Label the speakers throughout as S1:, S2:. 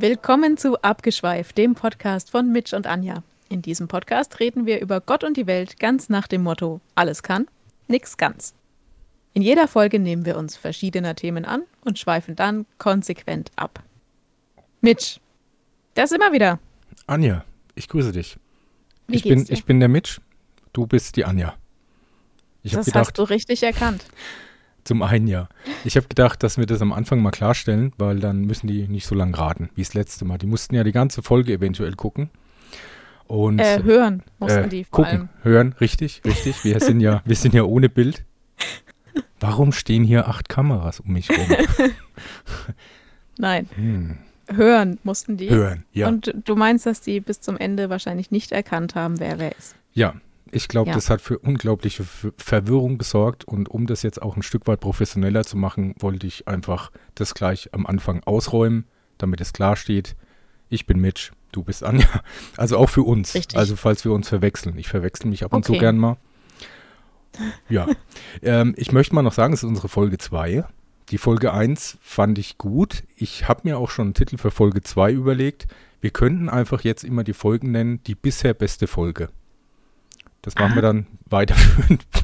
S1: Willkommen zu Abgeschweift, dem Podcast von Mitch und Anja. In diesem Podcast reden wir über Gott und die Welt ganz nach dem Motto: alles kann, nix ganz. In jeder Folge nehmen wir uns verschiedener Themen an und schweifen dann konsequent ab. Mitch, das immer wieder.
S2: Anja, ich grüße dich.
S1: Wie
S2: ich, bin,
S1: dir?
S2: ich bin der Mitch, du bist die Anja. Ich
S1: das
S2: gedacht,
S1: hast du richtig erkannt.
S2: Zum einen ja. Ich habe gedacht, dass wir das am Anfang mal klarstellen, weil dann müssen die nicht so lang raten, wie das letzte Mal. Die mussten ja die ganze Folge eventuell gucken. Und
S1: Äh, hören mussten
S2: äh,
S1: die vor
S2: gucken,
S1: allem.
S2: hören, richtig, richtig. Wir sind ja, wir sind ja ohne Bild. Warum stehen hier acht Kameras um mich rum?
S1: Nein,
S2: Hm.
S1: hören mussten die.
S2: Hören, ja.
S1: Und du meinst, dass die bis zum Ende wahrscheinlich nicht erkannt haben, wer wer ist.
S2: Ja, ich glaube,
S1: Ja.
S2: das hat für unglaubliche Ver- Verwirrung gesorgt. Und um das jetzt auch ein Stück weit professioneller zu machen, wollte ich einfach das gleich am Anfang ausräumen, damit es klar steht. Ich bin Mitch, du bist Anja. Also auch für uns.
S1: Richtig.
S2: Also falls wir uns verwechseln. Ich verwechsel mich ab und zu
S1: Okay.
S2: gern mal. Ja. ähm, ich möchte mal noch sagen, es ist unsere Folge 2. Die Folge 1 fand ich gut. Ich habe mir auch schon einen Titel für Folge 2 überlegt. Wir könnten einfach jetzt immer die Folgen nennen, die bisher beste Folge. Das machen wir dann weiterführend.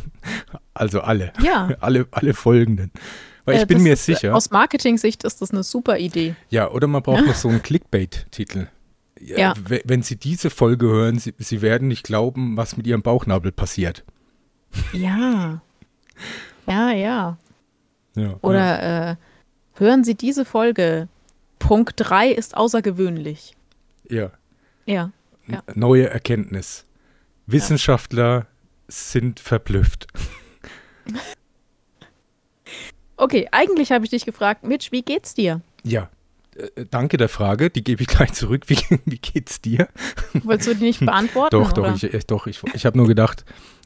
S2: Also alle.
S1: Ja.
S2: Alle, alle folgenden. Weil ich
S1: Äh,
S2: bin
S1: das
S2: mir
S1: ist, äh,
S2: sicher.
S1: Aus Marketing-Sicht ist das eine super Idee.
S2: Ja, oder man braucht noch so einen Clickbait-Titel.
S1: Ja.
S2: w- Wenn Sie diese Folge hören, Sie, Sie werden nicht glauben, was mit Ihrem Bauchnabel passiert.
S1: Ja. Ja, ja.
S2: Ja,
S1: Oder äh, hören Sie diese Folge. Punkt 3 ist außergewöhnlich.
S2: Ja.
S1: Ja. Ja.
S2: Neue Erkenntnis. Wissenschaftler sind verblüfft.
S1: Okay, eigentlich habe ich dich gefragt, Mitch, wie geht's dir?
S2: Ja. Äh, Danke der Frage, die gebe ich gleich zurück. Wie, wie geht's dir?
S1: Wolltest du die nicht beantworten?
S2: Doch,
S1: oder?
S2: doch, ich, äh, doch, ich, ich habe nur gedacht,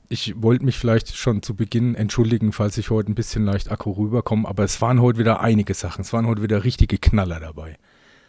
S2: ich wollte mich vielleicht schon zu Beginn entschuldigen, falls ich heute ein bisschen leicht aggro rüberkomme, aber es waren heute wieder einige Sachen. Es waren heute wieder richtige Knaller dabei.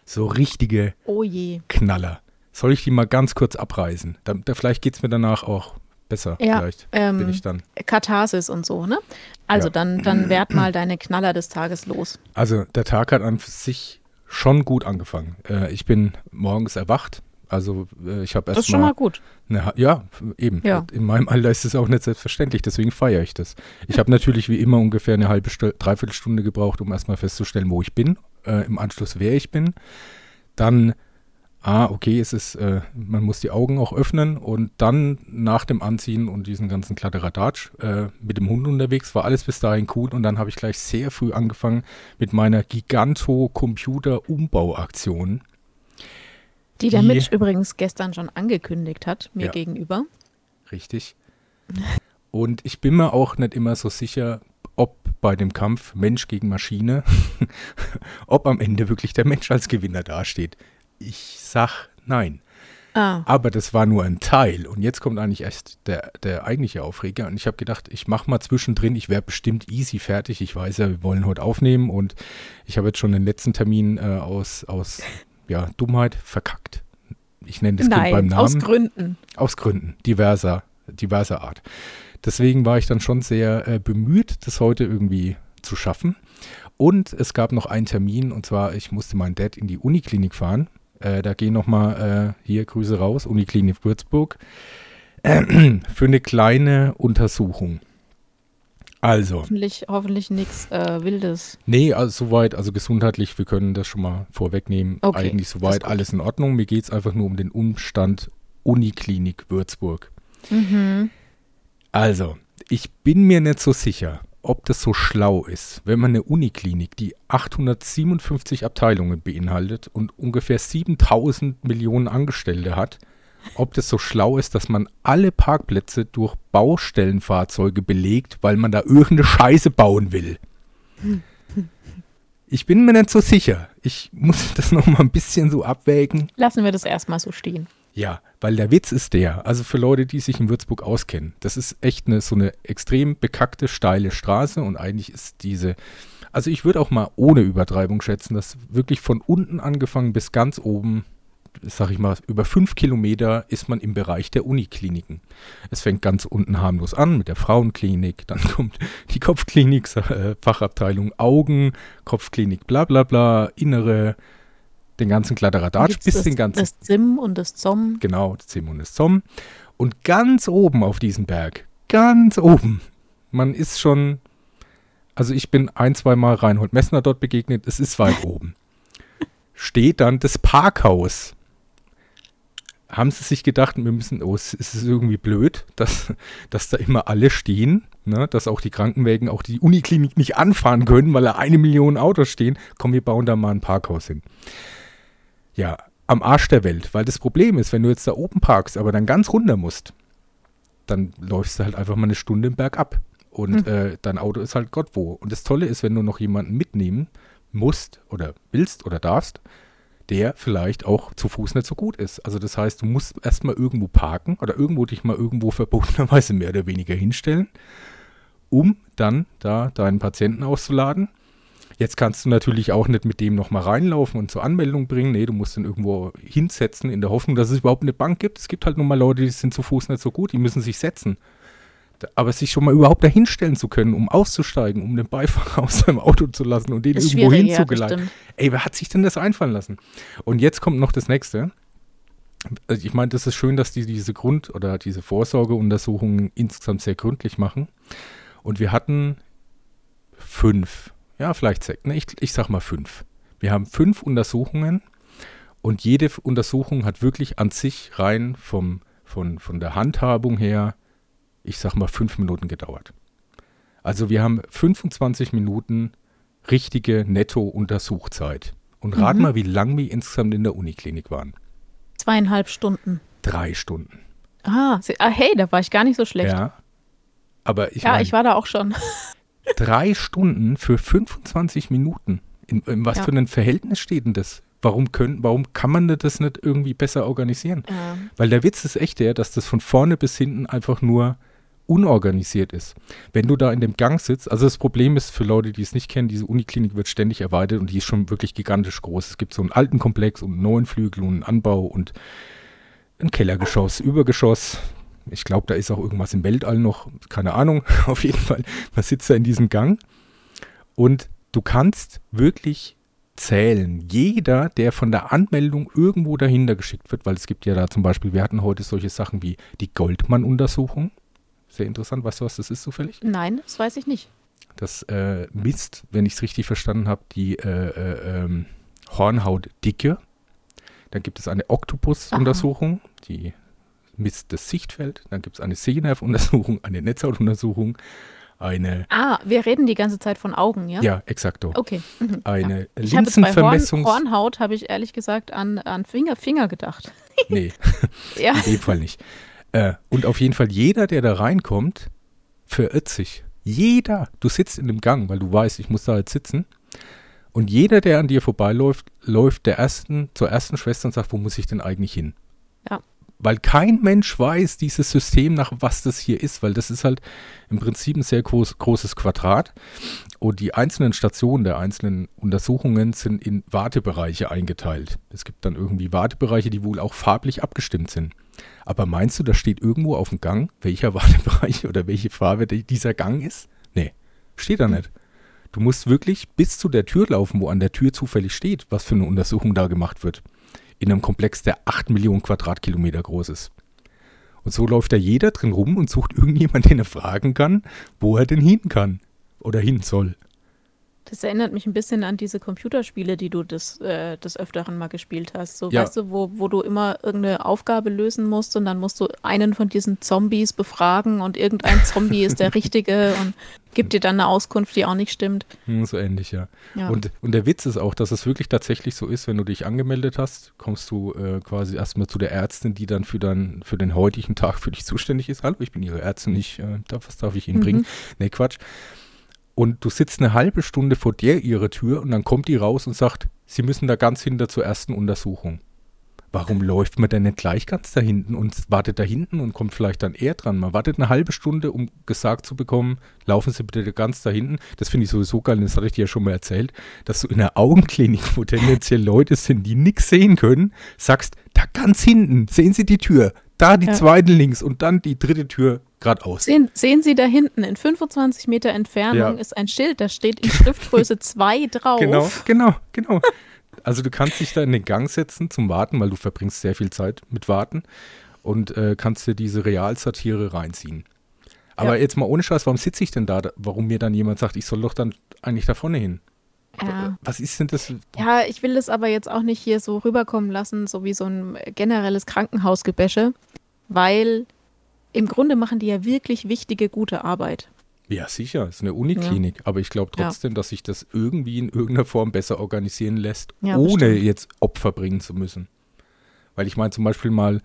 S2: So richtige
S1: Oh.
S2: Knaller. Soll ich die mal ganz kurz abreißen? Da, da, vielleicht geht es mir danach auch besser.
S1: Ja,
S2: vielleicht
S1: ähm,
S2: bin ich dann.
S1: Katharsis und so, ne? Also
S2: Ja.
S1: dann, dann werd mal deine Knaller des Tages los.
S2: Also der Tag hat an sich schon gut angefangen. Äh, ich bin morgens erwacht. Also äh, ich habe
S1: Das
S2: erst
S1: ist schon mal gut.
S2: Eine, ja, eben.
S1: Ja.
S2: In meinem Alter ist es auch nicht selbstverständlich, deswegen feiere ich das. Ich habe natürlich wie immer ungefähr eine halbe Stunde, dreiviertel Stunde gebraucht, um erstmal festzustellen, wo ich bin. Äh, Im Anschluss, wer ich bin. Dann, ah, okay, es ist, äh, man muss die Augen auch öffnen und dann nach dem Anziehen und diesen ganzen Kladderadatsch äh, mit dem Hund unterwegs, war alles bis dahin cool und dann habe ich gleich sehr früh angefangen mit meiner Giganto-Computer-Umbauaktion.
S1: Die der
S2: Die-
S1: Mitch übrigens gestern schon angekündigt hat, mir
S2: Ja.
S1: gegenüber.
S2: Richtig. Und ich bin mir auch nicht immer so sicher, ob bei dem Kampf Mensch gegen Maschine, ob am Ende wirklich der Mensch als Gewinner dasteht. Ich sag nein.
S1: Ah,
S2: Aber das war nur ein Teil. Und jetzt kommt eigentlich erst der, der eigentliche Aufreger. Und ich habe gedacht, ich mache mal zwischendrin, ich wäre bestimmt easy fertig. Ich weiß ja, wir wollen heute aufnehmen. Und ich habe jetzt schon den letzten Termin äh, aus, aus ja, Dummheit verkackt. Ich nenne das Kind beim
S1: nein,
S2: Namen.
S1: aus Gründen.
S2: Aus Gründen diverser, diverser Art. Deswegen war ich dann schon sehr äh, bemüht, das heute irgendwie zu schaffen. Und es gab noch einen Termin, und zwar, ich musste meinen Dad in die Uniklinik fahren. Äh, da gehen nochmal äh, hier Grüße raus, Uniklinik Würzburg, äh, für eine kleine Untersuchung. Also,
S1: Hoffentlich, hoffentlich nichts äh, Wildes.
S2: nee, also soweit, also gesundheitlich, wir können das schon mal vorwegnehmen.
S1: Okay,
S2: Eigentlich soweit alles in Ordnung. Mir geht es einfach nur um den Umstand Uniklinik Würzburg.
S1: Mhm.
S2: Also, ich bin mir nicht so sicher, ob das so schlau ist, wenn man eine Uniklinik, die 857 Abteilungen beinhaltet und ungefähr 7000 Millionen Angestellte hat, ob das so schlau ist, dass man alle Parkplätze durch Baustellenfahrzeuge belegt, weil man da irgendeine Scheiße bauen will. Ich bin mir nicht so sicher. Ich muss das noch mal ein bisschen so abwägen.
S1: Lassen wir das erstmal so stehen.
S2: Ja, weil der Witz ist der, also für Leute, die sich in Würzburg auskennen, das ist echt eine, so eine extrem bekackte, steile Straße und eigentlich ist diese, also ich würde auch mal ohne Übertreibung schätzen, dass wirklich von unten angefangen bis ganz oben, sag ich mal, über fünf Kilometer ist man im Bereich der Unikliniken. Es fängt ganz unten harmlos an mit der Frauenklinik, dann kommt die Kopfklinik, äh, Fachabteilung Augen, Kopfklinik, bla bla bla, Innere, den ganzen Kladderadatsch bis
S1: das,
S2: den ganzen.
S1: Das Zim und das Zom.
S2: Genau, das Zim und das Zom. Und ganz oben auf diesem Berg, ganz oben, man ist schon, also ich bin ein, zwei Mal Reinhold Messner dort begegnet, es ist weit oben. Steht dann das Parkhaus. Haben sie sich gedacht, wir müssen, oh, es ist irgendwie blöd, dass, dass da immer alle stehen, ne, dass auch die Krankenwägen, auch die Uniklinik nicht anfahren können, weil da eine Million Autos stehen. Komm, wir bauen da mal ein Parkhaus hin. Ja, am Arsch der Welt. Weil das Problem ist, wenn du jetzt da oben parkst, aber dann ganz runter musst, dann läufst du halt einfach mal eine Stunde im Berg ab. Und
S1: Mhm.
S2: äh, dein Auto ist halt Gott wo. Und das Tolle ist, wenn du noch jemanden mitnehmen musst oder willst oder darfst, der vielleicht auch zu Fuß nicht so gut ist. Also das heißt, du musst erstmal irgendwo parken oder irgendwo dich mal irgendwo verbotenerweise mehr oder weniger hinstellen, um dann da deinen Patienten auszuladen. Jetzt kannst du natürlich auch nicht mit dem nochmal reinlaufen und zur Anmeldung bringen. Nee, du musst ihn irgendwo hinsetzen in der Hoffnung, dass es überhaupt eine Bank gibt. Es gibt halt nun mal Leute, die sind zu Fuß nicht so gut, die müssen sich setzen. Aber sich schon mal überhaupt dahinstellen zu können, um auszusteigen, um den Beifahrer aus seinem Auto zu lassen und den
S1: Ist
S2: irgendwo
S1: ja,
S2: hinzugeleiten.
S1: stimmt.
S2: Ey, wer hat sich denn das einfallen lassen? Und jetzt kommt noch das nächste. Also ich meine, das ist schön, dass die diese Grund- oder diese Vorsorgeuntersuchungen insgesamt sehr gründlich machen. Und wir hatten fünf, ja, vielleicht sechs, ne, ich, ich sag mal fünf. Wir haben fünf Untersuchungen und jede Untersuchung hat wirklich an sich rein vom, von, von der Handhabung her, ich sag mal, fünf Minuten gedauert. Also wir haben 25 Minuten richtige Netto-Untersuchzeit. Und rat
S1: Mhm.
S2: mal, wie lang wir insgesamt in der Uniklinik waren.
S1: Zweieinhalb Stunden.
S2: Drei Stunden.
S1: Ah, ah, hey, da war ich gar nicht so schlecht. Ja,
S2: Ja. Aber ich meine,
S1: ich war da auch schon.
S2: Drei Stunden für 25 Minuten. In, in was
S1: Ja.
S2: für ein Verhältnis steht denn das? Warum, können, warum kann man das nicht irgendwie besser organisieren?
S1: Ja.
S2: Weil der Witz ist echt der, dass das von vorne bis hinten einfach nur unorganisiert ist. Wenn du da in dem Gang sitzt, also das Problem ist für Leute, die es nicht kennen, diese Uniklinik wird ständig erweitert und die ist schon wirklich gigantisch groß. Es gibt so einen alten Komplex und einen neuen Flügel und einen Anbau und ein Kellergeschoss, Übergeschoss. Ich glaube, da ist auch irgendwas im Weltall noch, keine Ahnung. Auf jeden Fall, man sitzt da in diesem Gang und du kannst wirklich zählen. Jeder, der von der Anmeldung irgendwo dahinter geschickt wird, weil es gibt ja da zum Beispiel, wir hatten heute solche Sachen wie die Goldmann-Untersuchung. Sehr interessant. Weißt du, was das ist zufällig?
S1: Nein, das weiß ich nicht.
S2: Das äh, misst, wenn ich es richtig verstanden habe, die äh, äh, ähm, Hornhautdicke. Dann gibt es eine Oktopus-Untersuchung, die misst das Sichtfeld. Dann gibt es eine Sehnerv-Untersuchung, eine Netzhautuntersuchung, eine,
S1: Ah, wir reden die ganze Zeit von Augen, ja?
S2: ja, exakto,
S1: Okay. Mhm.
S2: eine
S1: jetzt bei Horn. Hornhaut, habe ich ehrlich gesagt an, an Finger, Finger gedacht.
S2: Nee,
S1: Ja.
S2: in dem Fall nicht. Äh, und auf jeden Fall jeder, der da reinkommt, verirrt sich. Jeder. Du sitzt in dem Gang, weil du weißt, ich muss da jetzt sitzen. Und jeder, der an dir vorbeiläuft, läuft der ersten, zur ersten Schwester und sagt, wo muss ich denn eigentlich hin?
S1: Ja.
S2: Weil kein Mensch weiß, dieses System, nach was das hier ist, weil das ist halt im Prinzip ein sehr groß, großes Quadrat. Und die einzelnen Stationen der einzelnen Untersuchungen sind in Wartebereiche eingeteilt. Es gibt dann irgendwie Wartebereiche, die wohl auch farblich abgestimmt sind. Aber meinst du, da steht irgendwo auf dem Gang, welcher Wartebereich oder welche Farbe di- dieser Gang ist? Nee, steht da nicht. Du musst wirklich bis zu der Tür laufen, wo an der Tür zufällig steht, was für eine Untersuchung da gemacht wird. In einem Komplex, der 8 Millionen Quadratkilometer groß ist. Und so läuft da jeder drin rum und sucht irgendjemanden, den er fragen kann, wo er denn hin kann oder hin soll.
S1: Das erinnert mich ein bisschen an diese Computerspiele, die du des, äh, des Öfteren mal gespielt hast. So,
S2: Ja.
S1: weißt du, wo, wo du immer irgendeine Aufgabe lösen musst und dann musst du einen von diesen Zombies befragen und irgendein Zombie ist der Richtige und gibt dir dann eine Auskunft, die auch nicht stimmt.
S2: Hm, so ähnlich, ja.
S1: Ja.
S2: Und, und der Witz ist auch, dass es wirklich tatsächlich so ist, wenn du dich angemeldet hast, kommst du äh, quasi erstmal zu der Ärztin, die dann für, dann für den heutigen Tag für dich zuständig ist. Hallo, ich bin Ihre Ärztin, ich, äh, darf, was darf ich Ihnen
S1: Mhm.
S2: bringen? Nee, Quatsch. Und du sitzt eine halbe Stunde vor der ihrer Tür und dann kommt die raus und sagt, Sie müssen da ganz hinter zur ersten Untersuchung. Warum läuft man denn nicht gleich ganz da hinten und wartet da hinten und kommt vielleicht dann eher dran? Man wartet eine halbe Stunde, um gesagt zu bekommen, laufen Sie bitte ganz da hinten. Das finde ich sowieso geil, das hatte ich dir ja schon mal erzählt, dass du in einer Augenklinik, wo tendenziell Leute sind, die nichts sehen können, sagst, da ganz hinten, sehen Sie die Tür, da die
S1: Ja.
S2: zweite links und dann die dritte Tür geradeaus.
S1: Sehen, sehen Sie da hinten, in 25 Meter Entfernung
S2: Ja.
S1: ist ein Schild, da steht in Schriftgröße 2 drauf.
S2: Genau, genau, genau. Also du kannst dich da in den Gang setzen zum Warten, weil du verbringst sehr viel Zeit mit Warten und äh, kannst dir diese Realsatire reinziehen. Aber
S1: Ja.
S2: jetzt mal ohne Scheiß, warum sitze ich denn da, warum mir dann jemand sagt, ich soll doch dann eigentlich da vorne hin?
S1: Ja.
S2: Was ist denn das?
S1: Ja, ich will das aber jetzt auch nicht hier so rüberkommen lassen, so wie so ein generelles Krankenhausgebäsche, weil im Grunde machen die ja wirklich wichtige, gute Arbeit.
S2: Ja, sicher, ist eine Uniklinik, aber ich glaube
S1: Ja.
S2: trotzdem, dass sich das irgendwie in irgendeiner Form besser organisieren lässt,
S1: Ja,
S2: ohne
S1: bestimmt.
S2: jetzt Opfer bringen zu müssen. Weil ich meine zum Beispiel mal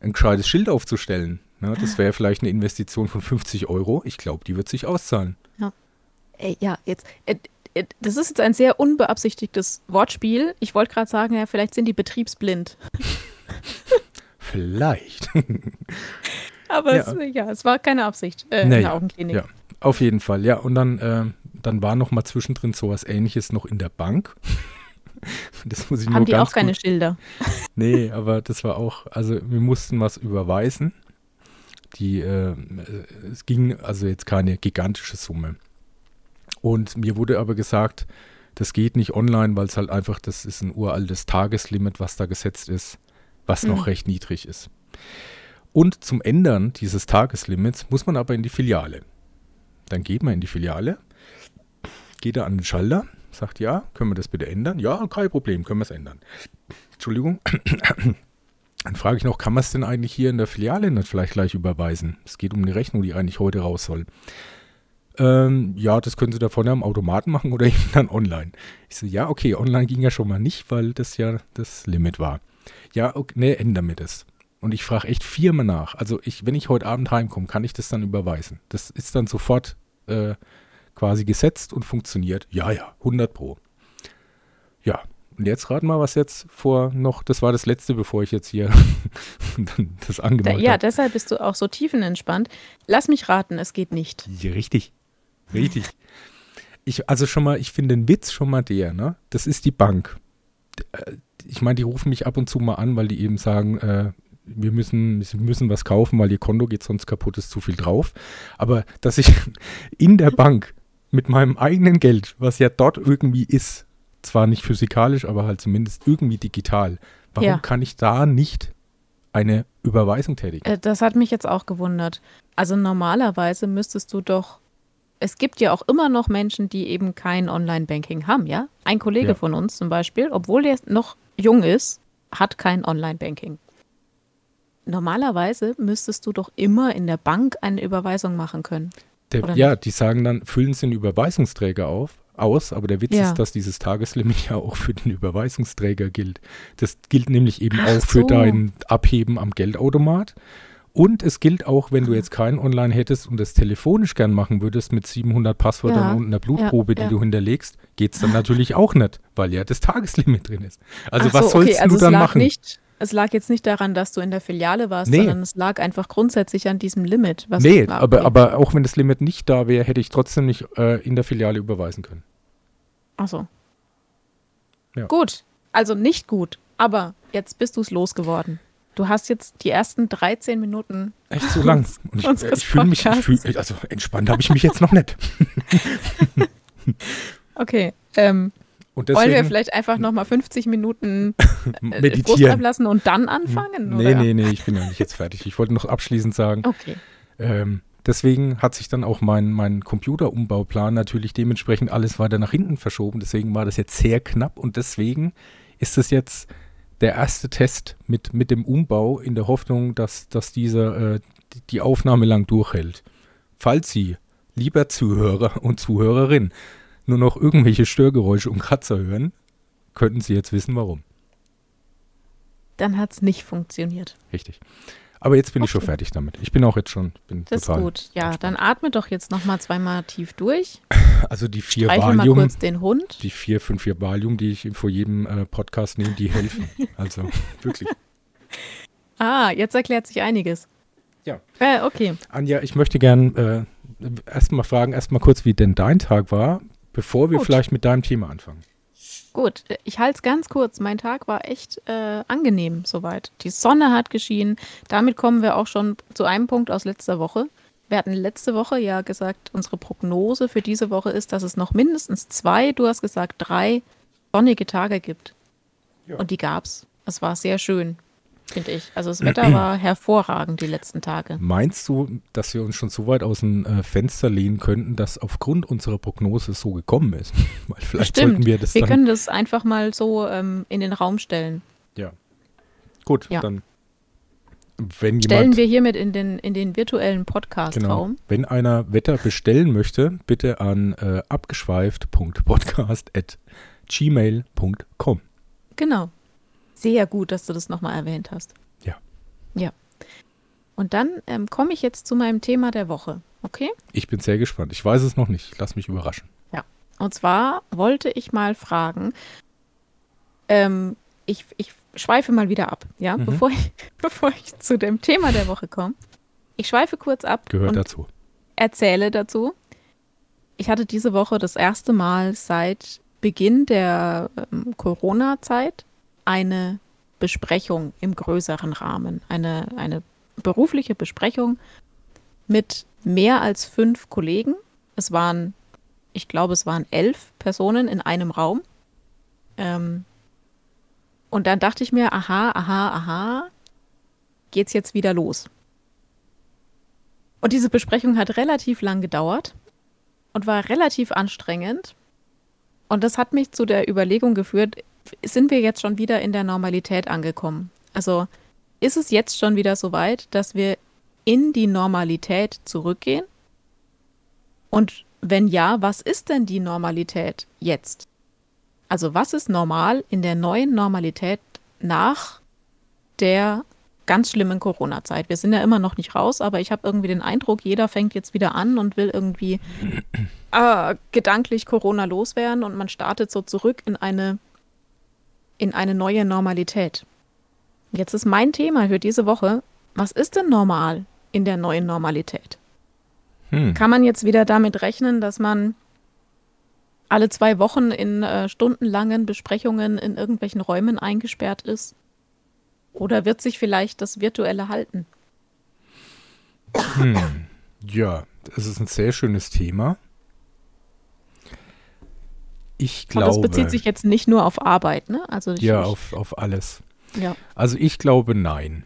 S2: ein gescheites Schild aufzustellen, ne, das wäre vielleicht eine Investition von 50 Euro. Ich glaube, die wird sich auszahlen.
S1: Ey, ja, jetzt, äh, äh, das ist jetzt ein sehr unbeabsichtigtes Wortspiel. Ich wollte gerade sagen, ja, vielleicht sind die betriebsblind.
S2: Vielleicht.
S1: Aber
S2: Ja.
S1: Es, ja, es war keine Absicht äh, in
S2: Naja,
S1: der Augenklinik.
S2: ja. Auf jeden Fall, ja. Und dann, äh, dann war noch mal zwischendrin sowas ähnliches noch in der Bank. Das muss ich
S1: Haben
S2: nur
S1: die
S2: ganz
S1: auch keine
S2: gut
S1: Schilder?
S2: Nee, aber das war auch, also wir mussten was überweisen. Die, äh, es ging also jetzt keine gigantische Summe. Und mir wurde aber gesagt, das geht nicht online, weil es halt einfach, das ist ein uraltes Tageslimit, was da gesetzt ist, was
S1: Mhm.
S2: noch recht niedrig ist. Und zum Ändern dieses Tageslimits muss man aber in die Filiale. Dann geht man in die Filiale, geht da an den Schalter, sagt ja, können wir das bitte ändern? Ja, kein Problem, können wir es ändern. Entschuldigung. Dann frage ich noch, kann man es denn eigentlich hier in der Filiale nicht vielleicht gleich überweisen? Es geht um eine Rechnung, die eigentlich heute raus soll. Ähm, ja, das können Sie da vorne am Automaten machen oder eben dann online. Ich so, ja, okay, online ging ja schon mal nicht, weil das ja das Limit war. Ja, okay, nee, ändern wir das. Und ich frage echt viermal nach. Also ich, wenn ich heute Abend heimkomme, kann ich das dann überweisen. Das ist dann sofort äh, quasi gesetzt und funktioniert. Ja, ja, 100 pro. Ja, und jetzt raten mal, was jetzt vor noch, das war das letzte, bevor ich jetzt hier das
S1: Da,
S2: angemacht
S1: ja,
S2: habe.
S1: deshalb bist du auch so tiefenentspannt. Lass mich raten, es geht nicht.
S2: Ja, richtig. Richtig. Ich, also schon mal, ich finde den Witz schon mal der, ne? Das ist die Bank. Äh, Ich meine, die rufen mich ab und zu mal an, weil die eben sagen, äh, wir müssen, wir müssen was kaufen, weil ihr Konto geht sonst kaputt, ist zu viel drauf. Aber dass ich in der Bank mit meinem eigenen Geld, was ja dort irgendwie ist, zwar nicht physikalisch, aber halt zumindest irgendwie digital, warum
S1: Ja.
S2: kann ich da nicht eine Überweisung tätigen?
S1: Äh, Das hat mich jetzt auch gewundert. Also normalerweise müsstest du doch, es gibt ja auch immer noch Menschen, die eben kein Online-Banking haben, ja? Ein Kollege
S2: Ja.
S1: von uns zum Beispiel, obwohl der noch jung ist, hat kein Online-Banking. Normalerweise müsstest du doch immer in der Bank eine Überweisung machen können.
S2: Der, ja, die sagen dann, füllen Sie den Überweisungsträger auf, aus, aber der Witz
S1: Ja.
S2: ist, dass dieses Tageslimit ja auch für den Überweisungsträger gilt. Das gilt nämlich eben
S1: Ach
S2: auch für
S1: so.
S2: dein Abheben am Geldautomat. Und es gilt auch, wenn
S1: Ah.
S2: du jetzt kein Online hättest und das telefonisch gern machen würdest mit 700 Passwörtern
S1: Ja,
S2: und einer Blutprobe,
S1: ja.
S2: die du hinterlegst, geht es dann natürlich auch nicht, weil ja das Tageslimit drin ist. Also
S1: Ach
S2: was
S1: so,
S2: sollst
S1: okay, also
S2: du
S1: es
S2: dann machen?
S1: Nicht, es lag jetzt nicht daran, dass du in der Filiale warst,
S2: Nee.
S1: sondern es lag einfach grundsätzlich an diesem Limit. Was
S2: nee, aber, aber auch wenn das Limit nicht da wäre, hätte ich trotzdem nicht äh, in der Filiale überweisen können.
S1: Ach so.
S2: Ja.
S1: Gut, also nicht gut, aber jetzt bist du es losgeworden. Du hast jetzt die ersten 13 Minuten.
S2: Echt so lang. Und ich, ich fühle mich, ich fühl, also entspannt habe ich mich jetzt noch nicht.
S1: Okay, ähm,
S2: Und
S1: wollen wir
S2: deswegen
S1: vielleicht einfach nochmal 50 Minuten äh, Frust
S2: meditieren.
S1: ablassen und dann anfangen?
S2: Nee,
S1: oder?
S2: nee, nee, ich bin ja nicht jetzt fertig. Ich wollte noch abschließend sagen,
S1: Okay.
S2: ähm, deswegen hat sich dann auch mein, mein Computerumbauplan natürlich dementsprechend alles weiter nach hinten verschoben. Deswegen war das jetzt sehr knapp und deswegen ist es jetzt der erste Test mit, mit dem Umbau in der Hoffnung, dass, dass dieser äh, die, die Aufnahme lang durchhält. Falls Sie, lieber Zuhörer und Zuhörerin, nur noch irgendwelche Störgeräusche und Kratzer hören, könnten Sie jetzt wissen, warum.
S1: Dann hat es nicht funktioniert.
S2: Richtig. Aber jetzt bin ich schon
S1: Okay.
S2: fertig damit. Ich bin auch jetzt schon, bin
S1: Das ist
S2: total.
S1: gut. Ja,
S2: entspannt.
S1: dann atme doch jetzt nochmal zweimal tief durch.
S2: Also die vier
S1: Streichel mal
S2: Valium,
S1: kurz den Hund.
S2: die vier, fünf, vier Valium, die ich vor jedem äh, Podcast nehme, die helfen. Also wirklich.
S1: Ah, jetzt erklärt sich einiges.
S2: Ja.
S1: Äh, okay.
S2: Anja, ich möchte gern äh, erstmal fragen, erstmal kurz, wie denn dein Tag war, bevor wir
S1: Gut.
S2: vielleicht mit deinem Thema anfangen.
S1: Gut, ich halte es ganz kurz. Mein Tag war echt äh, angenehm soweit. Die Sonne hat geschienen. Damit kommen wir auch schon zu einem Punkt aus letzter Woche. Wir hatten letzte Woche ja gesagt, unsere Prognose für diese Woche ist, dass es noch mindestens zwei, du hast gesagt drei sonnige Tage gibt. Ja. Und die gab's. Es war sehr schön, finde ich. Also das Wetter war hervorragend die letzten Tage.
S2: Meinst du, dass wir uns schon so weit aus dem äh, Fenster lehnen könnten, dass aufgrund unserer Prognose so gekommen ist?
S1: Weil vielleicht Stimmt. sollten wir das Wir können das einfach mal so ähm, in den Raum stellen.
S2: Ja. Gut, ja. dann
S1: wenn jemand, Stellen wir hiermit in den, in den virtuellen Podcast-Raum.
S2: Genau. Wenn einer Wetter bestellen möchte, bitte an äh, abgeschweift.podcast.gmail.com.
S1: Genau. Sehr gut, dass du das nochmal erwähnt hast.
S2: Ja.
S1: Ja. Und dann ähm, komme ich jetzt zu meinem Thema der Woche. Okay?
S2: Ich bin sehr gespannt. Ich weiß es noch nicht. Lass mich überraschen.
S1: Ja. Und zwar wollte ich mal fragen, ähm, ich, ich schweife mal wieder ab, ja, mhm. bevor, ich, bevor ich zu dem Thema der Woche komme. Ich schweife kurz ab.
S2: Gehört dazu.
S1: Erzähle dazu. Ich hatte diese Woche das erste Mal seit Beginn der ähm, Corona-Zeit eine Besprechung im größeren Rahmen. Eine, eine berufliche Besprechung mit mehr als fünf Kollegen. Es waren, ich glaube, es waren elf Personen in einem Raum. Ähm, und dann dachte ich mir, aha, aha, aha, geht's jetzt wieder los. Und diese Besprechung hat relativ lang gedauert und war relativ anstrengend. Und das hat mich zu der Überlegung geführt, sind wir jetzt schon wieder in der Normalität angekommen? Also ist es jetzt schon wieder so weit, dass wir in die Normalität zurückgehen? Und wenn ja, was ist denn die Normalität jetzt? Also was ist normal in der neuen Normalität nach der ganz schlimmen Corona-Zeit? Wir sind ja immer noch nicht raus, aber ich habe irgendwie den Eindruck, jeder fängt jetzt wieder an und will irgendwie äh, gedanklich Corona loswerden und man startet so zurück in eine, in eine neue Normalität. Jetzt ist mein Thema für diese Woche, was ist denn normal in der neuen Normalität? Hm. Kann man jetzt wieder damit rechnen, dass man alle zwei Wochen in äh, stundenlangen Besprechungen in irgendwelchen Räumen eingesperrt ist? Oder wird sich vielleicht das Virtuelle halten?
S2: Hm. Ja, es ist ein sehr schönes Thema. Ich glaube. Und
S1: das bezieht sich jetzt nicht nur auf Arbeit, ne?
S2: Also ja, auf, auf alles.
S1: Ja.
S2: Also ich glaube nein.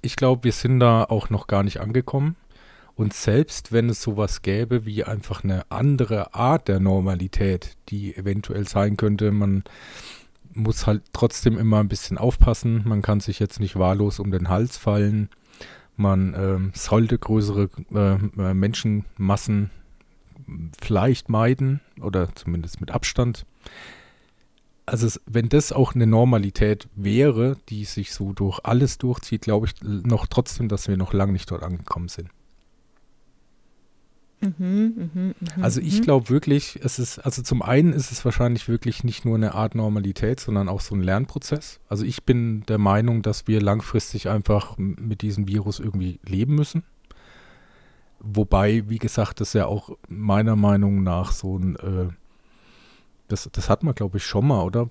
S2: Ich glaube, wir sind da auch noch gar nicht angekommen. Und selbst wenn es sowas gäbe wie einfach eine andere Art der Normalität, die eventuell sein könnte, man muss halt trotzdem immer ein bisschen aufpassen. Man kann sich jetzt nicht wahllos um den Hals fallen. Man äh, sollte größere äh, äh, Menschenmassen vielleicht meiden oder zumindest mit Abstand. Also es, wenn das auch eine Normalität wäre, die sich so durch alles durchzieht, glaube ich noch trotzdem, dass wir noch lange nicht dort angekommen sind. Mhm, mh, mh, also ich mhm. glaube wirklich, es ist, also zum einen ist es wahrscheinlich wirklich nicht nur eine Art Normalität, sondern auch so ein Lernprozess. Also ich bin der Meinung, dass wir langfristig einfach mit diesem Virus irgendwie leben müssen. Wobei, wie gesagt, das ja auch meiner Meinung nach so ein, äh, das, das hat man glaube ich schon mal, oder?